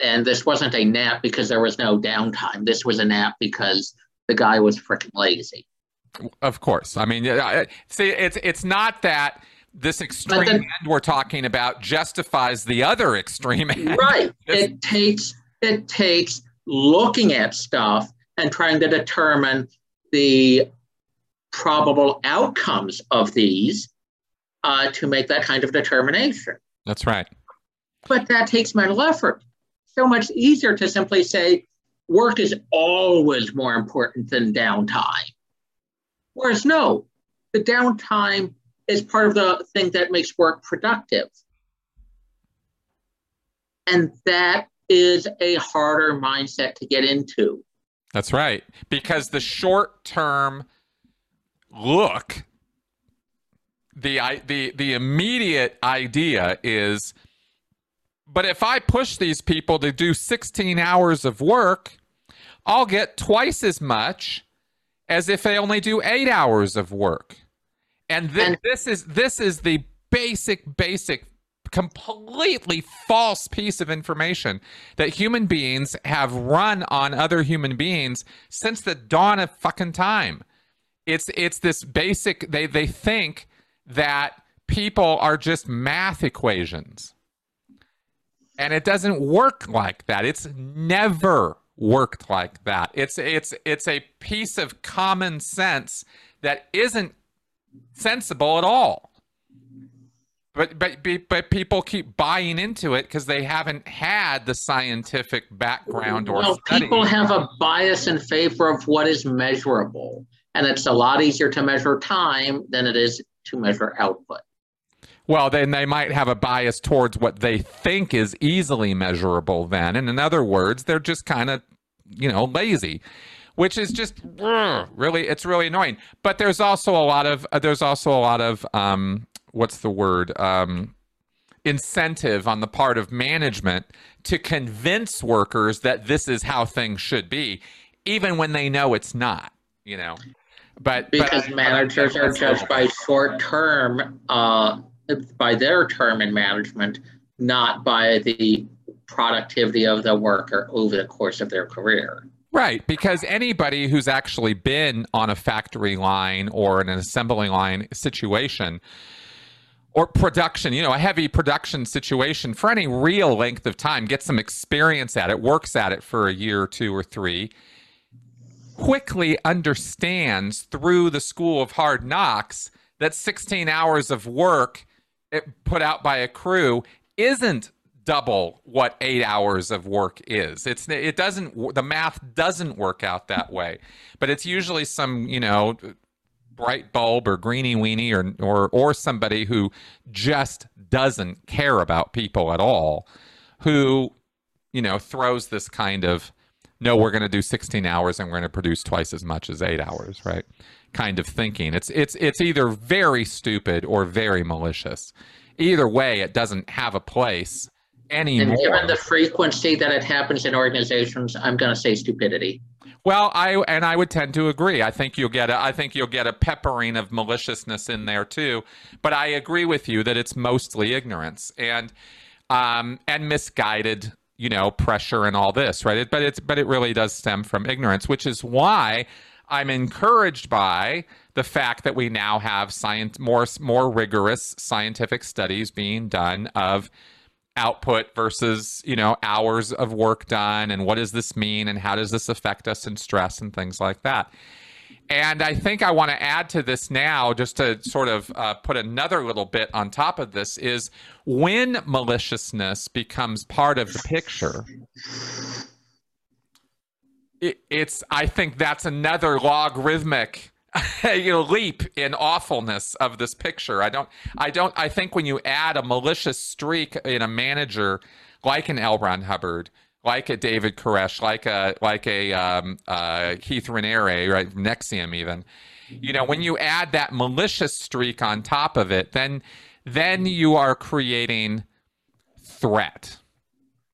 and this wasn't a nap because there was no downtime. This was a nap because the guy was freaking lazy. Of course, I mean, see, it's it's not that this extreme then, end we're talking about justifies the other extreme end. Right. it takes it takes looking at stuff and trying to determine the probable outcomes of these uh, to make that kind of determination. That's right. But that takes mental effort. So much easier to simply say work is always more important than downtime. Whereas, no, the downtime is part of the thing that makes work productive. And that is a harder mindset to get into. That's right. Because the short term look the the the immediate idea is but if I push these people to do 16 hours of work, I'll get twice as much as if they only do 8 hours of work. And, th- and this is this is the basic basic completely false piece of information that human beings have run on other human beings since the dawn of fucking time. It's it's this basic they they think that people are just math equations. And it doesn't work like that. It's never worked like that. It's it's it's a piece of common sense that isn't sensible at all. But but but people keep buying into it because they haven't had the scientific background or well, people have a bias in favor of what is measurable, and it's a lot easier to measure time than it is to measure output. Well, then they might have a bias towards what they think is easily measurable. Then, and in other words, they're just kind of, you know, lazy which is just really it's really annoying. But there's also a lot of uh, there's also a lot of um, what's the word um, incentive on the part of management to convince workers that this is how things should be, even when they know it's not. You know, but because but, managers are judged by short term, uh, by their term in management, not by the productivity of the worker over the course of their career. Right, because anybody who's actually been on a factory line or in an assembly line situation or production, you know, a heavy production situation for any real length of time, gets some experience at it, works at it for a year two or three, quickly understands through the school of hard knocks that 16 hours of work eh, put out by a crew isn't double what eight hours of work is. It's it doesn't the math doesn't work out that way, but it's usually some you know bright bulb or greeny weenie or or or somebody who just doesn't care about people at all, who you know throws this kind of no, we're going to do 16 hours and we're going to produce twice as much as eight hours, right? Kind of thinking. It's it's it's either very stupid or very malicious. Either way, it doesn't have a place anymore. And given the frequency that it happens in organizations, I'm going to say stupidity. Well, I and I would tend to agree. I think you'll get a I think you'll get a peppering of maliciousness in there too. But I agree with you that it's mostly ignorance and um, and misguided, you know, pressure and all this, right? It, but it's but it really does stem from ignorance, which is why I'm encouraged by the fact that we now have science more more rigorous scientific studies being done of output versus you know hours of work done and what does this mean and how does this affect us in stress and things like that. And i think i want to add to this now just to sort of uh, put another little bit on top of this is when maliciousness becomes part of the picture it, it's i think that's another logarithmic you know leap in awfulness of this picture i don't i don't i think when you add a malicious streak in a manager like an L. Ron Hubbard like a David Koresh like a like a um, uh, Keith Raniere right NXIVM even you know when you add that malicious streak on top of it then then you are creating threat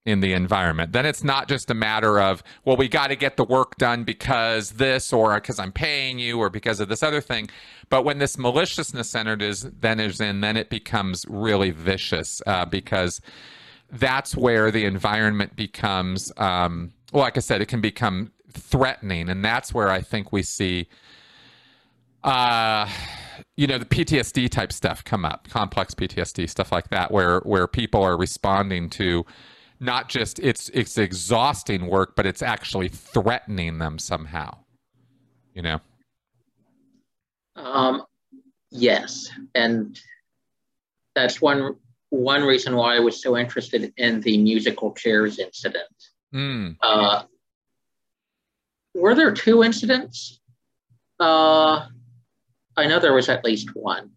in the environment. Then it's not just a matter of, well, we got to get the work done because this or because I'm paying you or because of this other thing. But when this maliciousness centered is then is in, then it becomes really vicious uh, because that's where the environment becomes, um, well, like I said, it can become threatening. And that's where I think we see, uh, you know, the PTSD type stuff come up, complex PTSD, stuff like that, where, where people are responding to, not just it's it's exhausting work, but it's actually threatening them somehow. You know. Um, yes, and that's one one reason why I was so interested in the musical chairs incident. Mm. Uh, were there two incidents? Uh, I know there was at least one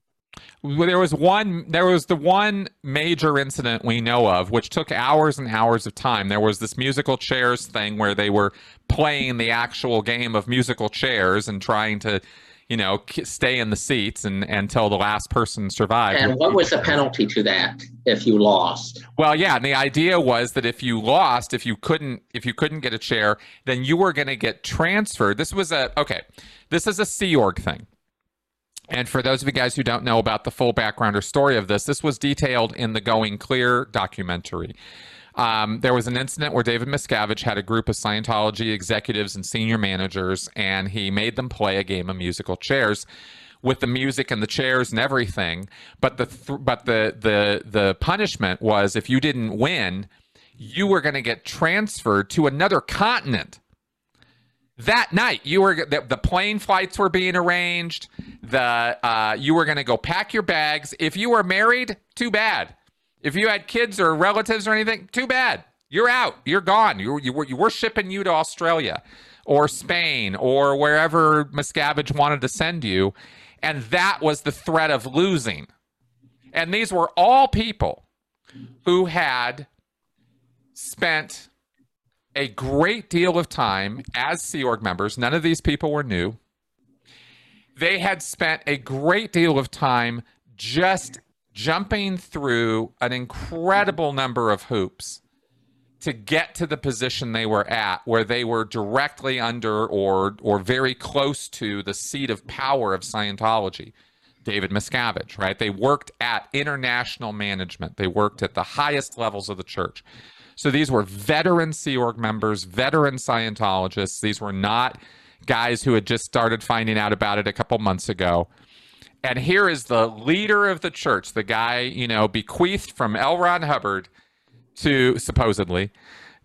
there was one there was the one major incident we know of which took hours and hours of time. There was this musical chairs thing where they were playing the actual game of musical chairs and trying to you know stay in the seats and until the last person survived and what was the penalty to that if you lost? Well yeah and the idea was that if you lost if you couldn't if you couldn't get a chair then you were going to get transferred. This was a okay this is a sea org thing and for those of you guys who don't know about the full background or story of this, this was detailed in the Going Clear documentary. Um, there was an incident where David Miscavige had a group of Scientology executives and senior managers, and he made them play a game of musical chairs with the music and the chairs and everything. But the th- but the the the punishment was if you didn't win, you were going to get transferred to another continent. That night, you were the, the plane flights were being arranged. The uh, you were going to go pack your bags. If you were married, too bad. If you had kids or relatives or anything, too bad. You're out. You're gone. You, you, were, you were shipping you to Australia or Spain or wherever Miscavige wanted to send you. And that was the threat of losing. And these were all people who had spent a great deal of time as Sea Org members. None of these people were new. They had spent a great deal of time just jumping through an incredible number of hoops to get to the position they were at where they were directly under or or very close to the seat of power of Scientology. David Miscavige, right? They worked at international management. They worked at the highest levels of the church. So these were veteran Sea Org members, veteran Scientologists. These were not guys who had just started finding out about it a couple months ago. And here is the leader of the church, the guy, you know, bequeathed from L. Ron Hubbard to supposedly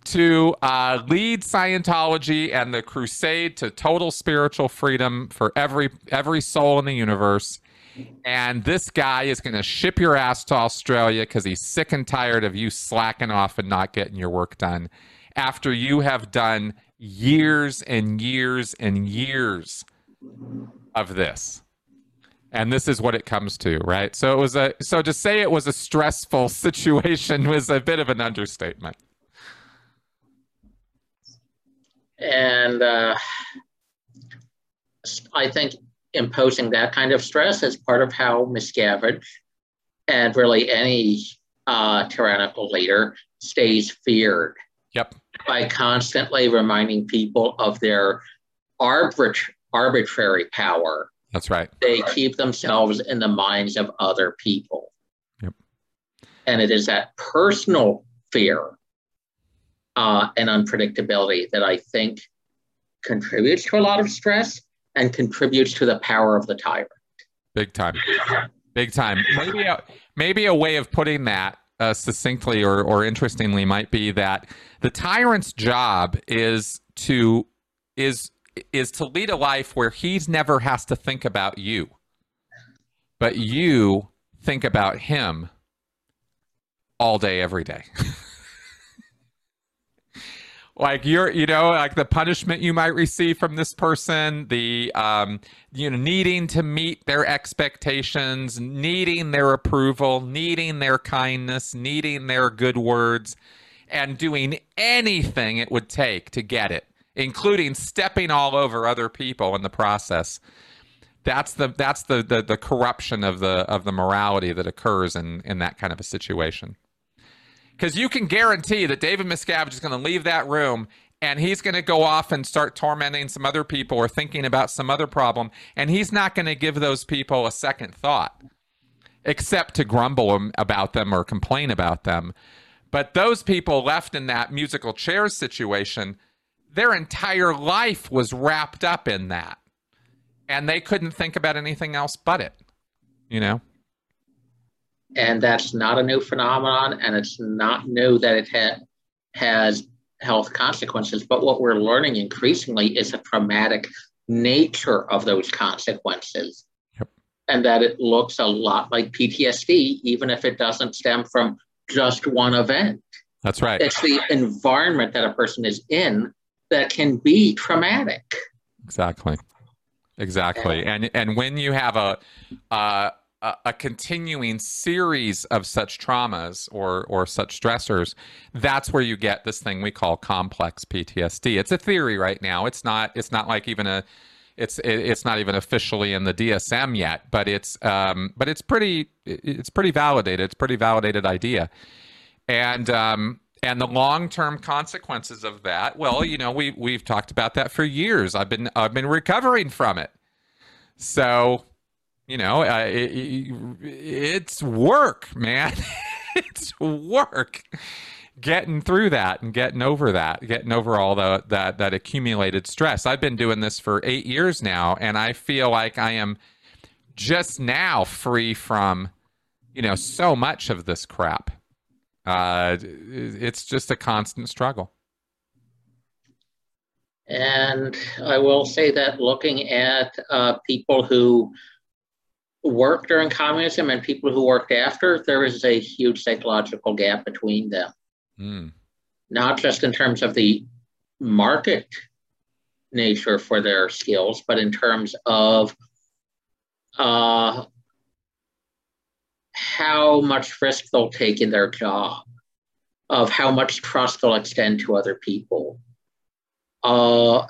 to uh, lead Scientology and the crusade to total spiritual freedom for every every soul in the universe. And this guy is going to ship your ass to Australia because he's sick and tired of you slacking off and not getting your work done after you have done years and years and years of this. And this is what it comes to right? So it was a so to say it was a stressful situation was a bit of an understatement. And uh, i think imposing that kind of stress is part of how miscavige and really any uh, tyrannical leader stays feared yep by constantly reminding people of their arbit- arbitrary power that's right. They keep themselves in the minds of other people. Yep. And it is that personal fear uh, and unpredictability that I think contributes to a lot of stress and contributes to the power of the tyrant. Big time. Big time. Maybe a, maybe a way of putting that uh, succinctly or, or interestingly might be that the tyrant's job is to is is to lead a life where he's never has to think about you, but you think about him all day, every day. like you're you know like the punishment you might receive from this person the um you know needing to meet their expectations needing their approval needing their kindness needing their good words and doing anything it would take to get it including stepping all over other people in the process. That's the that's the the, the corruption of the of the morality that occurs in in that kind of a situation. Because you can guarantee that David Miscavige is going to leave that room and he's going to go off and start tormenting some other people or thinking about some other problem, and he's not going to give those people a second thought, except to grumble about them or complain about them. But those people left in that musical chairs situation their entire life was wrapped up in that. And they couldn't think about anything else but it, you know? And that's not a new phenomenon, and it's not new that it ha- has health consequences. But what we're learning increasingly is the traumatic nature of those consequences. Yep. And that it looks a lot like PTSD, even if it doesn't stem from just one event. That's right. It's the environment that a person is in that can be traumatic. Exactly. Exactly. And and when you have a uh, a, a continuing series of such traumas or or such stressors, that's where you get this thing we call complex PTSD. It's a theory right now. It's not it's not like even a it's it's not even officially in the DSM yet, but it's um, but it's pretty it's pretty validated. It's pretty validated idea, and um, and the long-term consequences of that well you know we we've talked about that for years i've been i've been recovering from it so you know uh, it, it's work man. It's work. Getting through that and getting over that getting over all the that that accumulated stress. I've been doing this for 8 years now and i feel like i am just now free from you know so much of this crap. Uh, it's just a constant struggle. And I will say that looking at uh, people who worked during communism and people who worked after, there is a huge psychological gap between them. Mm. Not just in terms of the market nature for their skills, but in terms of uh, how much risk they'll take in their job, of how much trust they'll extend to other people, uh,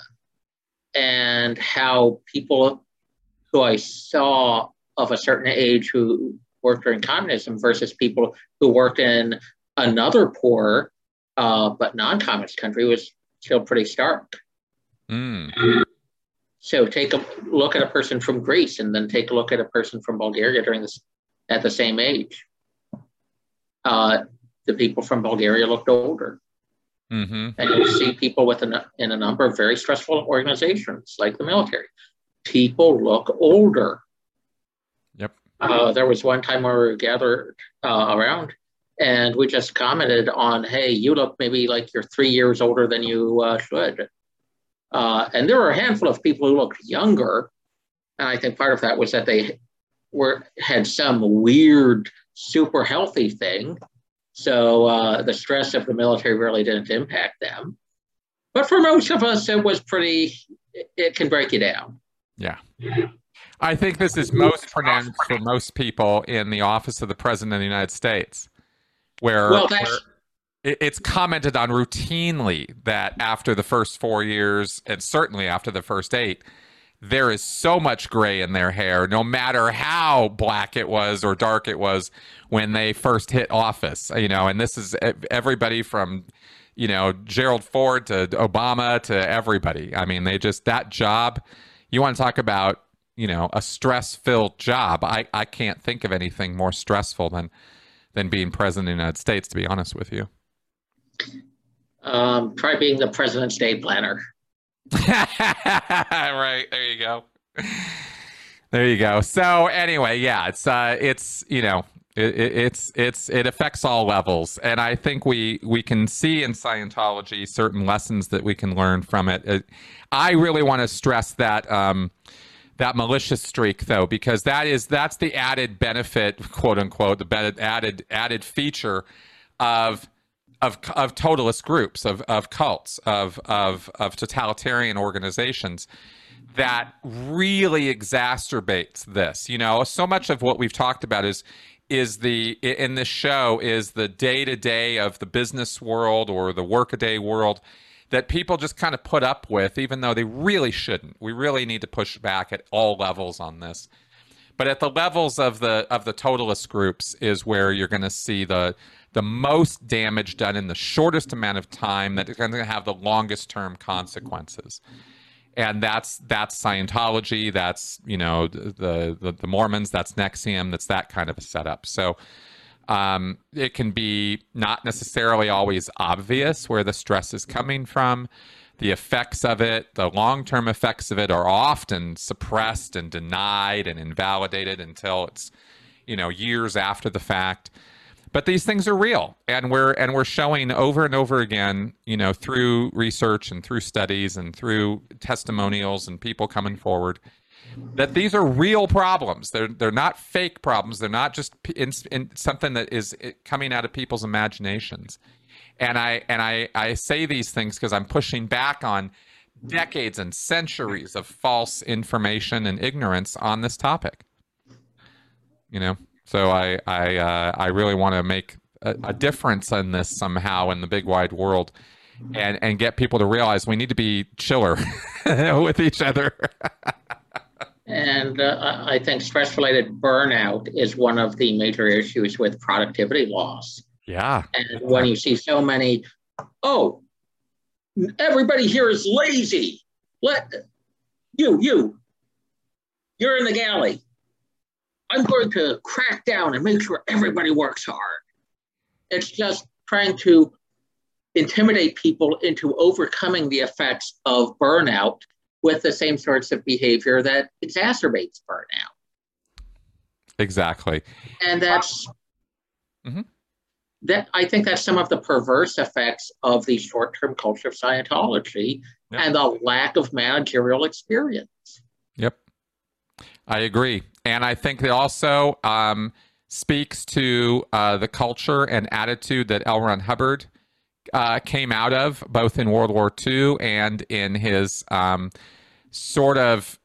and how people who I saw of a certain age who worked during communism versus people who worked in another poor uh, but non-communist country was still pretty stark. Mm. So take a look at a person from Greece and then take a look at a person from Bulgaria during this at the same age. Uh, the people from Bulgaria looked older. Mm-hmm. And you'll see people with a, in a number of very stressful organizations like the military. People look older. Uh, there was one time where we were gathered uh, around and we just commented on, hey, you look maybe like you're three years older than you uh, should. Uh, and there were a handful of people who looked younger. And I think part of that was that they were had some weird, super healthy thing. So uh, the stress of the military really didn't impact them. But for most of us, it was pretty, it can break you down. Yeah. I think this is most pronounced for most people in the office of the President of the United States, where, well, where it's commented on routinely that after the first four years, and certainly after the first eight, there is so much gray in their hair, no matter how black it was or dark it was when they first hit office. You know, and this is everybody from, you know, Gerald Ford to Obama to everybody. I mean, they just that job. You want to talk about, you know, a stress-filled job? I I can't think of anything more stressful than than being president of the United States. To be honest with you. Um, try being the president's day planner. right there you go. There you go. So anyway, yeah, it's uh, it's you know, it, it, it's it's it affects all levels, and I think we we can see in Scientology certain lessons that we can learn from it. it I really want to stress that. Um, that malicious streak though because that is that's the added benefit quote unquote the added added feature of of of totalist groups, of of cults, of of of totalitarian organizations that really exacerbates this. You know, so much of what we've talked about is is the in this show is the day to day of the business world or the workaday world that people just kind of put up with, even though they really shouldn't. We really need to push back at all levels on this. But at the levels of the of the totalist groups is where you're going to see the the most damage done in the shortest amount of time that is going to have the longest term consequences and that's that's Scientology, that's you know the the, the Mormons, that's NXIVM, that's that kind of a setup. So um, it can be not necessarily always obvious where the stress is coming from. The effects of it, the long term effects of it, are often suppressed and denied and invalidated until it's you know years after the fact but these things are real and we're and we're showing over and over again you know through research and through studies and through testimonials and people coming forward that these are real problems. They're they're not fake problems. They're not just in, in something that is coming out of people's imaginations. And i and i i say these things because i'm pushing back on decades and centuries of false information and ignorance on this topic. You know? So I I uh, I really want to make a, a, difference in this somehow in the big wide world, and and get people to realize we need to be chiller with each other. and uh, I think stress related burnout is one of the major issues with productivity loss. Yeah. And when you see so many, oh, everybody here is lazy. Let you you you're in the galley I'm going to crack down and make sure everybody works hard. It's just trying to intimidate people into overcoming the effects of burnout with the same sorts of behavior that exacerbates burnout. Exactly. And that's mm-hmm. that I think that's some of the perverse effects of the short-term culture of Scientology yep. and the lack of managerial experience. Yep, I agree, and I think it also um, speaks to uh, the culture and attitude that L. Ron Hubbard uh, came out of, both in World War II and in his um, sort of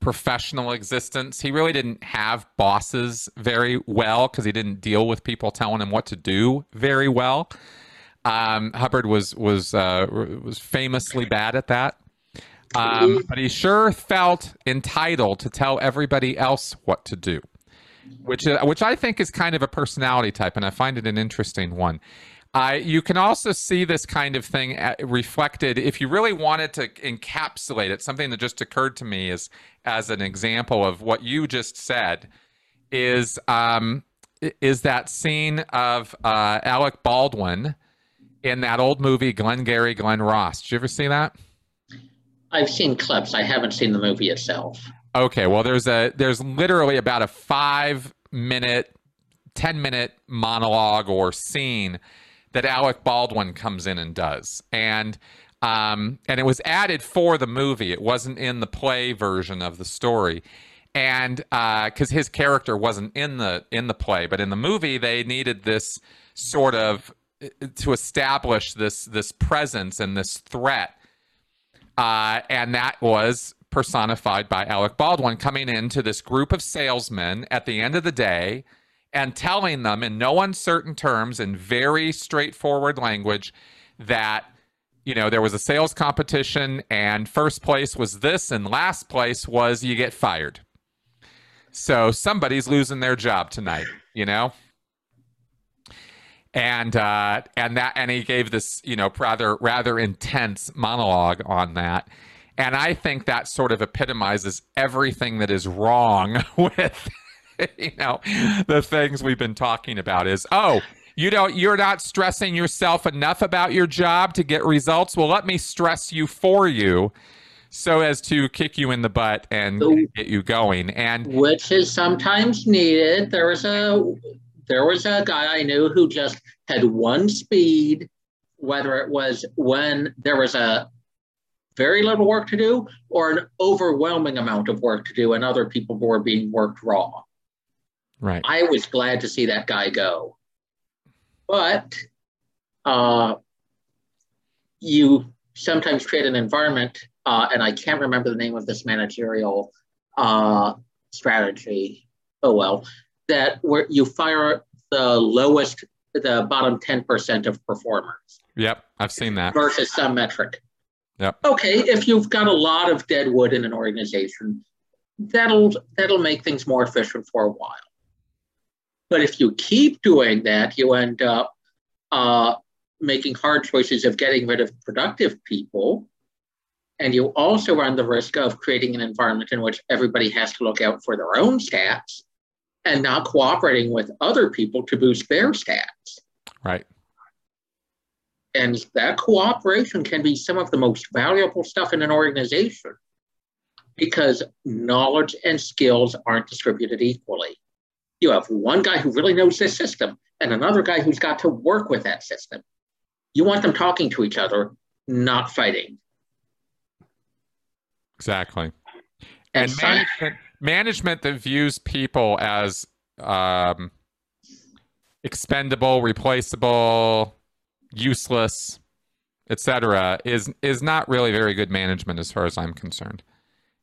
professional existence. He really didn't have bosses very well because he didn't deal with people telling him what to do very well. Um, Hubbard was was uh, was famously bad at that, um, but he sure felt entitled to tell everybody else what to do, which uh, which I think is kind of a personality type, and I find it an interesting one. Uh, you can also see this kind of thing uh, reflected if you really wanted to encapsulate it. Something that just occurred to me is as an example of what you just said is um, is that scene of uh, Alec Baldwin in that old movie Glengarry Glen Ross. Did you ever see that? I've seen clips. I haven't seen the movie itself. Okay, well, there's a there's literally about a five minute, ten minute monologue or scene that Alec Baldwin comes in and does, and um, and it was added for the movie. It wasn't in the play version of the story, and because uh, his character wasn't in the in the play, but in the movie they needed this sort of to establish this this presence and this threat, uh, and that was personified by Alec Baldwin coming into this group of salesmen at the end of the day and telling them in no uncertain terms in very straightforward language that you know there was a sales competition and first place was this and last place was you get fired. So somebody's losing their job tonight you know? And uh and that and he gave this you know rather rather intense monologue on that. And i think that sort of epitomizes everything that is wrong with you know, the things we've been talking about is, oh, you don't you're not stressing yourself enough about your job to get results. Well, let me stress you for you so as to kick you in the butt and so, get you going. And which is sometimes needed. There was a there was a guy I knew who just had one speed, whether it was when there was a very little work to do or an overwhelming amount of work to do and other people were being worked raw. Right. I was glad to see that guy go. But uh, you sometimes create an environment, uh, and I can't remember the name of this managerial uh, strategy. Oh well, that where you fire the lowest, the bottom ten percent of performers. Yep, I've seen that. Versus some metric. Yep. Okay, if you've got a lot of dead wood in an organization, that'll that'll make things more efficient for a while. But if you keep doing that, you end up uh, making hard choices of getting rid of productive people. And you also run the risk of creating an environment in which everybody has to look out for their own stats and not cooperating with other people to boost their stats. Right. And that cooperation can be some of the most valuable stuff in an organization because knowledge and skills aren't distributed equally. You have one guy who really knows this system and another guy who's got to work with that system. You want them talking to each other, not fighting. Exactly. And, and management, management that views people as um, expendable, replaceable, useless, etc., is is not really very good management as far as I'm concerned.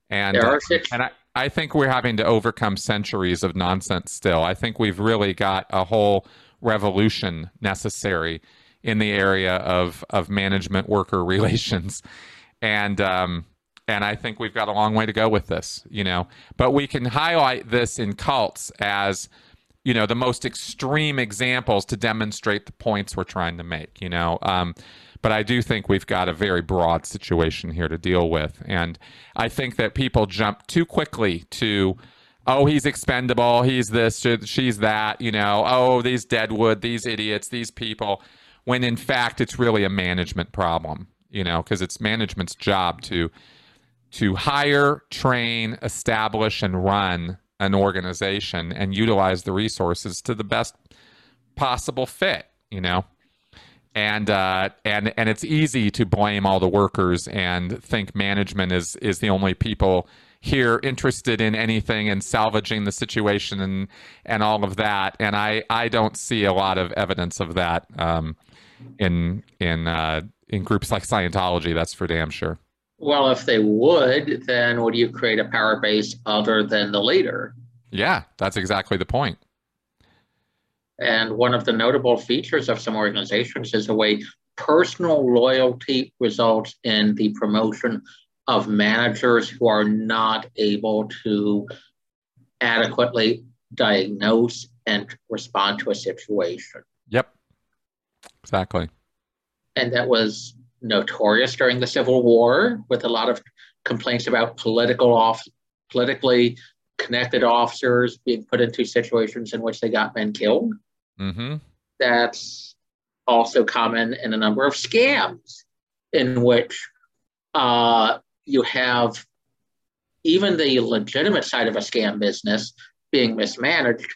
And, there are six, and I, I think we're having to overcome centuries of nonsense still. I think we've really got a whole revolution necessary in the area of, of management worker relations. And, um, and I think we've got a long way to go with this, you know. But we can highlight this in cults as, you know, the most extreme examples to demonstrate the points we're trying to make, you know. Um, but I do think we've got a very broad situation here to deal with. And I think that people jump too quickly to, oh, he's expendable, he's this, she's that, you know, oh, these deadwood, these idiots, these people, when in fact it's really a management problem, you know, because it's management's job to to hire, train, establish, and run an organization and utilize the resources to the best possible fit you know and uh, and and it's easy to blame all the workers and think management is is the only people here interested in anything and salvaging the situation and and all of that. And I I don't see a lot of evidence of that um, in in uh, in groups like Scientology. That's for damn sure. Well, if they would, then would you create a power base other than the leader? Yeah, that's exactly the point. And one of the notable features of some organizations is the way personal loyalty results in the promotion of managers who are not able to adequately diagnose and respond to a situation. Yep. Exactly. And that was notorious during the Civil War with a lot of complaints about political off politically connected officers being put into situations in which they got men killed. Mm-hmm. That's also common in a number of scams in which uh, you have even the legitimate side of a scam business being mismanaged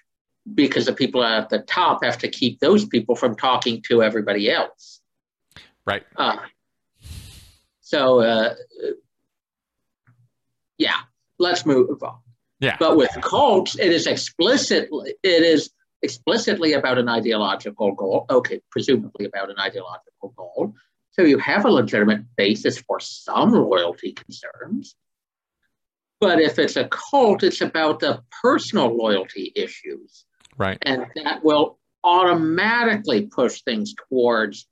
because the people at the top have to keep those people from talking to everybody else. Right. Uh, so, uh, yeah, let's move on. Yeah. But with cults, it is explicitly it is explicitly about an ideological goal. Okay, presumably about an ideological goal. So you have a legitimate basis for some loyalty concerns. But if it's a cult, it's about the personal loyalty issues. Right. And that will automatically push things towards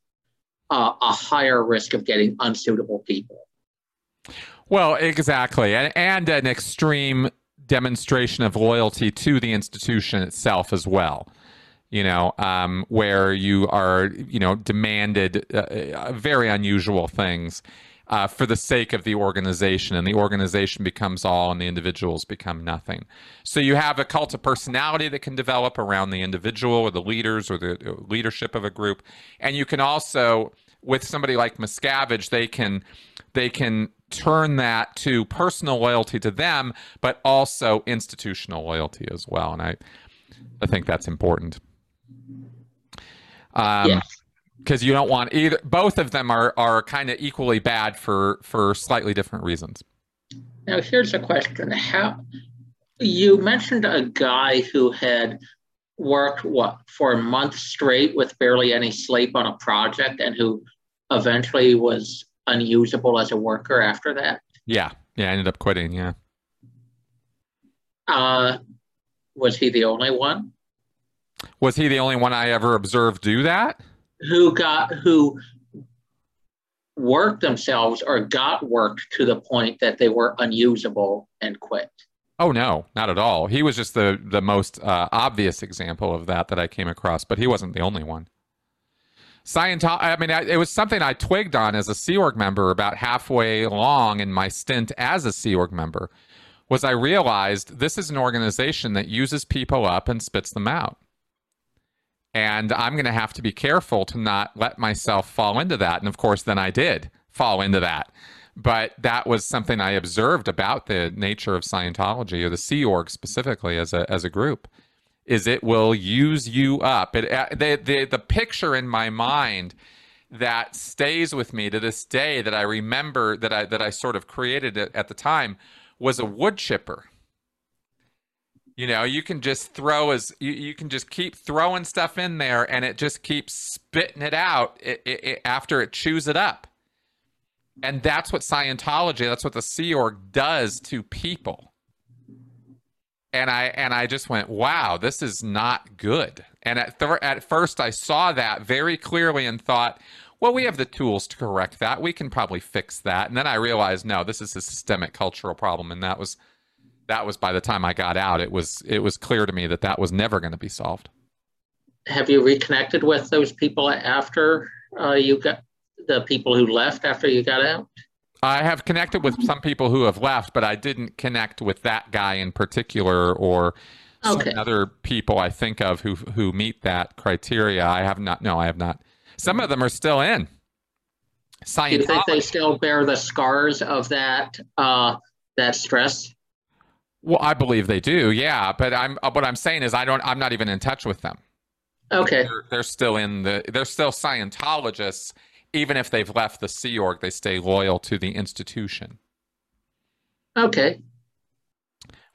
uh, a higher risk of getting unsuitable people. Well, exactly. And, and an extreme demonstration of loyalty to the institution itself as well you know, um, where you are, you know, demanded uh, uh, very unusual things uh, for the sake of the organization, and the organization becomes all, and the individuals become nothing. So you have a cult of personality that can develop around the individual or the leaders or the uh, leadership of a group, and you can also, with somebody like Miscavige, they can they can turn that to personal loyalty to them, but also institutional loyalty as well, and I I think that's important. Um, yeah because you don't want either both of them are are kind of equally bad for for slightly different reasons. Now here's a question. How you mentioned a guy who had worked what for a month straight with barely any sleep on a project and who eventually was unusable as a worker after that yeah yeah I ended up quitting yeah uh was he the only one was he the only one I ever observed do that? Who got who worked themselves or got worked to the point that they were unusable and quit? Oh no, not at all. He was just the the most uh, obvious example of that that I came across, but he wasn't the only one. Scientology. I mean, I, it was something I twigged on as a Sea Org member about halfway along in my stint as a Sea Org member. Was I realized this is an organization that uses people up and spits them out and I'm going to have to be careful to not let myself fall into that. And of course, then I did fall into that. But that was something I observed about the nature of Scientology or the Sea Org specifically as a as a group, is it will use you up. It uh, the the the picture in my mind that stays with me to this day that I remember that I that I sort of created it at the time was a wood chipper you know, you can just throw as you, you can just keep throwing stuff in there, and it just keeps spitting it out it, it, it, after it chews it up. And that's what Scientology, that's what the Sea Org does to people. And I and I just went, wow, this is not good. And at th- at first, I saw that very clearly and thought, well, we have the tools to correct that. We can probably fix that. And then I realized, no, this is a systemic cultural problem, and that was that was by the time I got out, it was it was clear to me that that was never going to be solved. Have you reconnected with those people after uh, you got the people who left after you got out? I have connected with some people who have left, but I didn't connect with that guy in particular or okay. some other people I think of who who meet that criteria. I have not. No, I have not. Some of them are still in. Scientology. Do you think they still bear the scars of that uh, that stress? Well, I believe they do, yeah. But I'm uh, what I'm saying is I don't. I'm not even in touch with them. Okay. They're, they're still in the. They're still Scientologists, even if they've left the Sea Org. They stay loyal to the institution. Okay.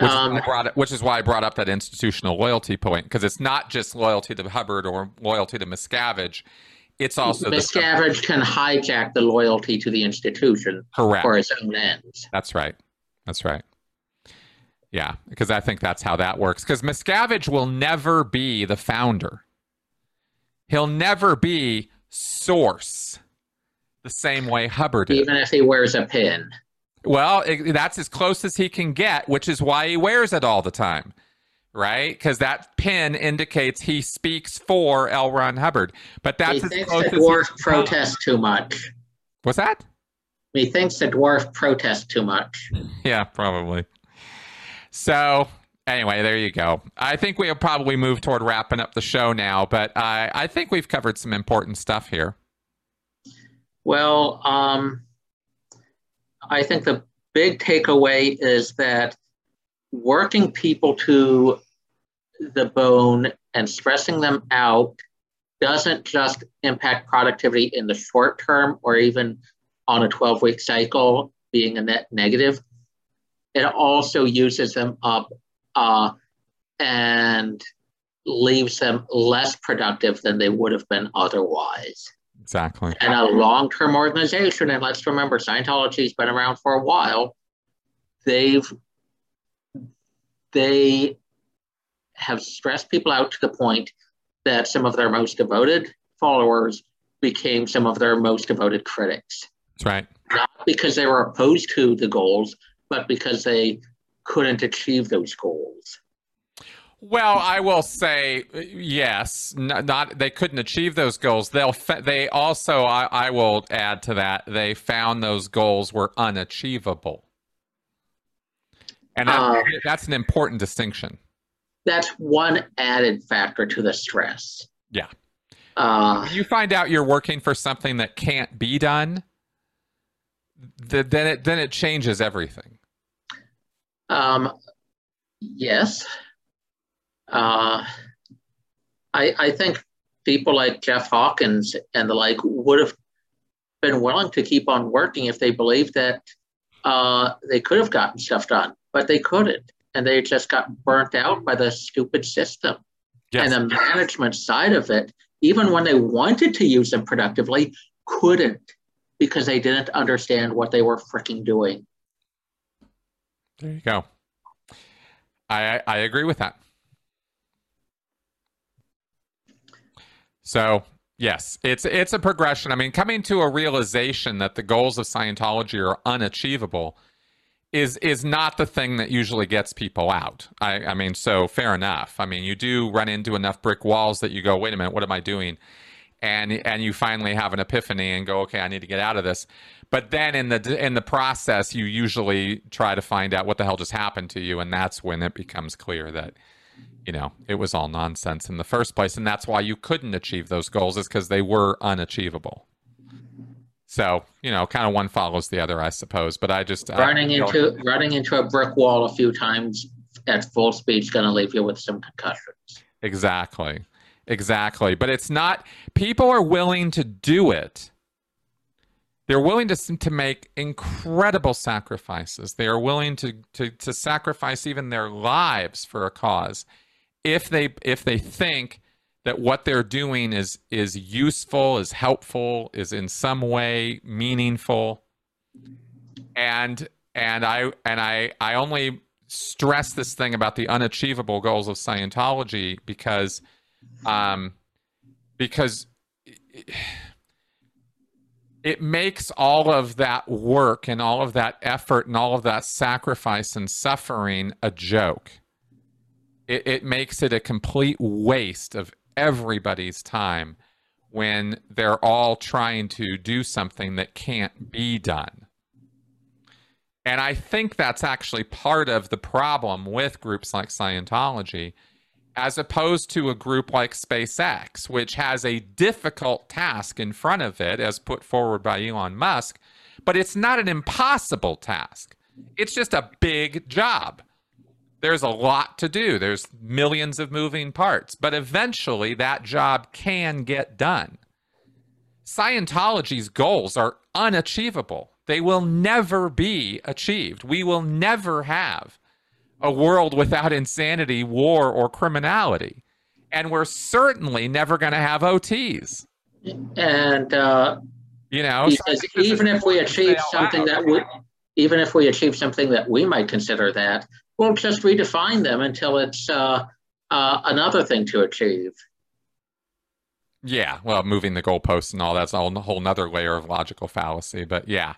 Which, Um, is, why I brought which is why I brought up that institutional loyalty point because it's not just loyalty to Hubbard or loyalty to Miscavige. It's also the Miscavige can hijack the loyalty to the institution correct. for his own ends. That's right. That's right. Yeah, because I think that's how that works. Because Miscavige will never be the founder. He'll never be source the same way Hubbard is. Even if he wears a pin. Well, it, that's as close as he can get, which is why he wears it all the time, right? Because that pin indicates he speaks for L. Ron Hubbard. But that's he as thinks close the dwarf protests too much. What's that? He thinks the dwarf protests too much. Yeah, probably. So anyway, there you go. I think we'll probably move toward wrapping up the show now, but I, I think we've covered some important stuff here. Well, um, I think the big takeaway is that working people to the bone and stressing them out doesn't just impact productivity in the short term or even on a 12 week cycle being a net negative. It also uses them up uh, and leaves them less productive than they would have been otherwise Exactly. and a long-term organization and let's remember scientology's been around for a while they've they have stressed people out to the point that some of their most devoted followers became some of their most devoted critics That's right. not because they were opposed to the goals but because they couldn't achieve those goals Well, I will say yes. Not, not they couldn't achieve those goals. They'll they also I, I will add to that they found those goals were unachievable, and that- Uh, that's an important distinction. that's one added factor to the stress Yeah. uh, you find out you're working for something that can't be done, th- then it then it changes everything. Um, yes. Uh, I, I think people like Jeff Hawkins and the like would have been willing to keep on working if they believed that uh, they could have gotten stuff done, but they couldn't. And they just got burnt out by the stupid system. Yes. And the management side of it, even when they wanted to use them productively, couldn't because they didn't understand what they were freaking doing. There you go. I I agree with that. So yes, it's it's a progression. I mean, coming to a realization that the goals of Scientology are unachievable is is not the thing that usually gets people out. I, I mean, so fair enough. I mean, you do run into enough brick walls that you go, wait a minute, what am I doing? And and you finally have an epiphany and go, okay, I need to get out of this. But then in the in the process, you usually try to find out what the hell just happened to you, and that's when it becomes clear that you know it was all nonsense in the first place, and that's why you couldn't achieve those goals is because they were unachievable. So you know, kind of one follows the other, I suppose. But I just uh, running feel- into running into a brick wall a few times at full speed is going to leave you with some concussions. Exactly. Exactly. But it's not, people are willing to do it. They're willing to, to make incredible sacrifices. They are willing to, to, to sacrifice even their lives for a cause if they, if they think that what they're doing is, is useful, is helpful, is in some way meaningful. And, and I, and I, I only stress this thing about the unachievable goals of Scientology because um, because it, it makes all of that work and all of that effort and all of that sacrifice and suffering a joke. It, it makes it a complete waste of everybody's time when they're all trying to do something that can't be done. And I think that's actually part of the problem with groups like Scientology as opposed to a group like SpaceX, which has a difficult task in front of it, as put forward by Elon Musk, but it's not an impossible task. It's just a big job. There's a lot to do. There's millions of moving parts, but eventually that job can get done. Scientology's goals are unachievable. They will never be achieved. We will never have a world without insanity, war, or criminality. And we're certainly never going to have OTs. And, uh, you know, because even if we achieve something out. that would, even if we achieve something that we might consider that, we'll just redefine them until it's uh, uh, another thing to achieve. Yeah, well, moving the goalposts and all that's a whole, nother layer of logical fallacy. But yeah,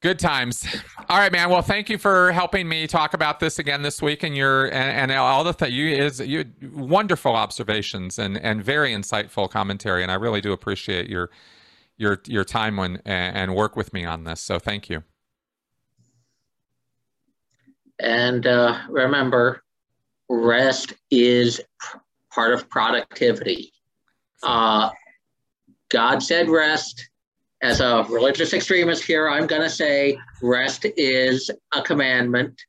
Good times. All right, man. Well, thank you for helping me talk about this again this week, and your and, and all the th- you is you wonderful observations and and very insightful commentary, and I really do appreciate your your your time when and work with me on this. So thank you. And uh, remember, rest is part of productivity. Uh, God said rest as a religious extremist here, I'm going to say rest is a commandment.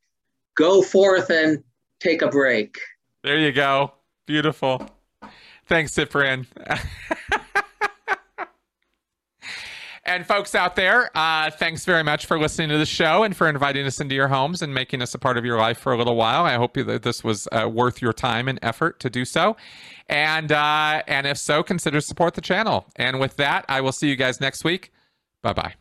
Go forth and take a break. There you go. Beautiful. Thanks, Ciprian. and folks out there, uh, thanks very much for listening to the show and for inviting us into your homes and making us a part of your life for a little while. I hope that this was uh, worth your time and effort to do so. And uh, and if so, consider support the channel. And with that, I will see you guys next week. Bye bye.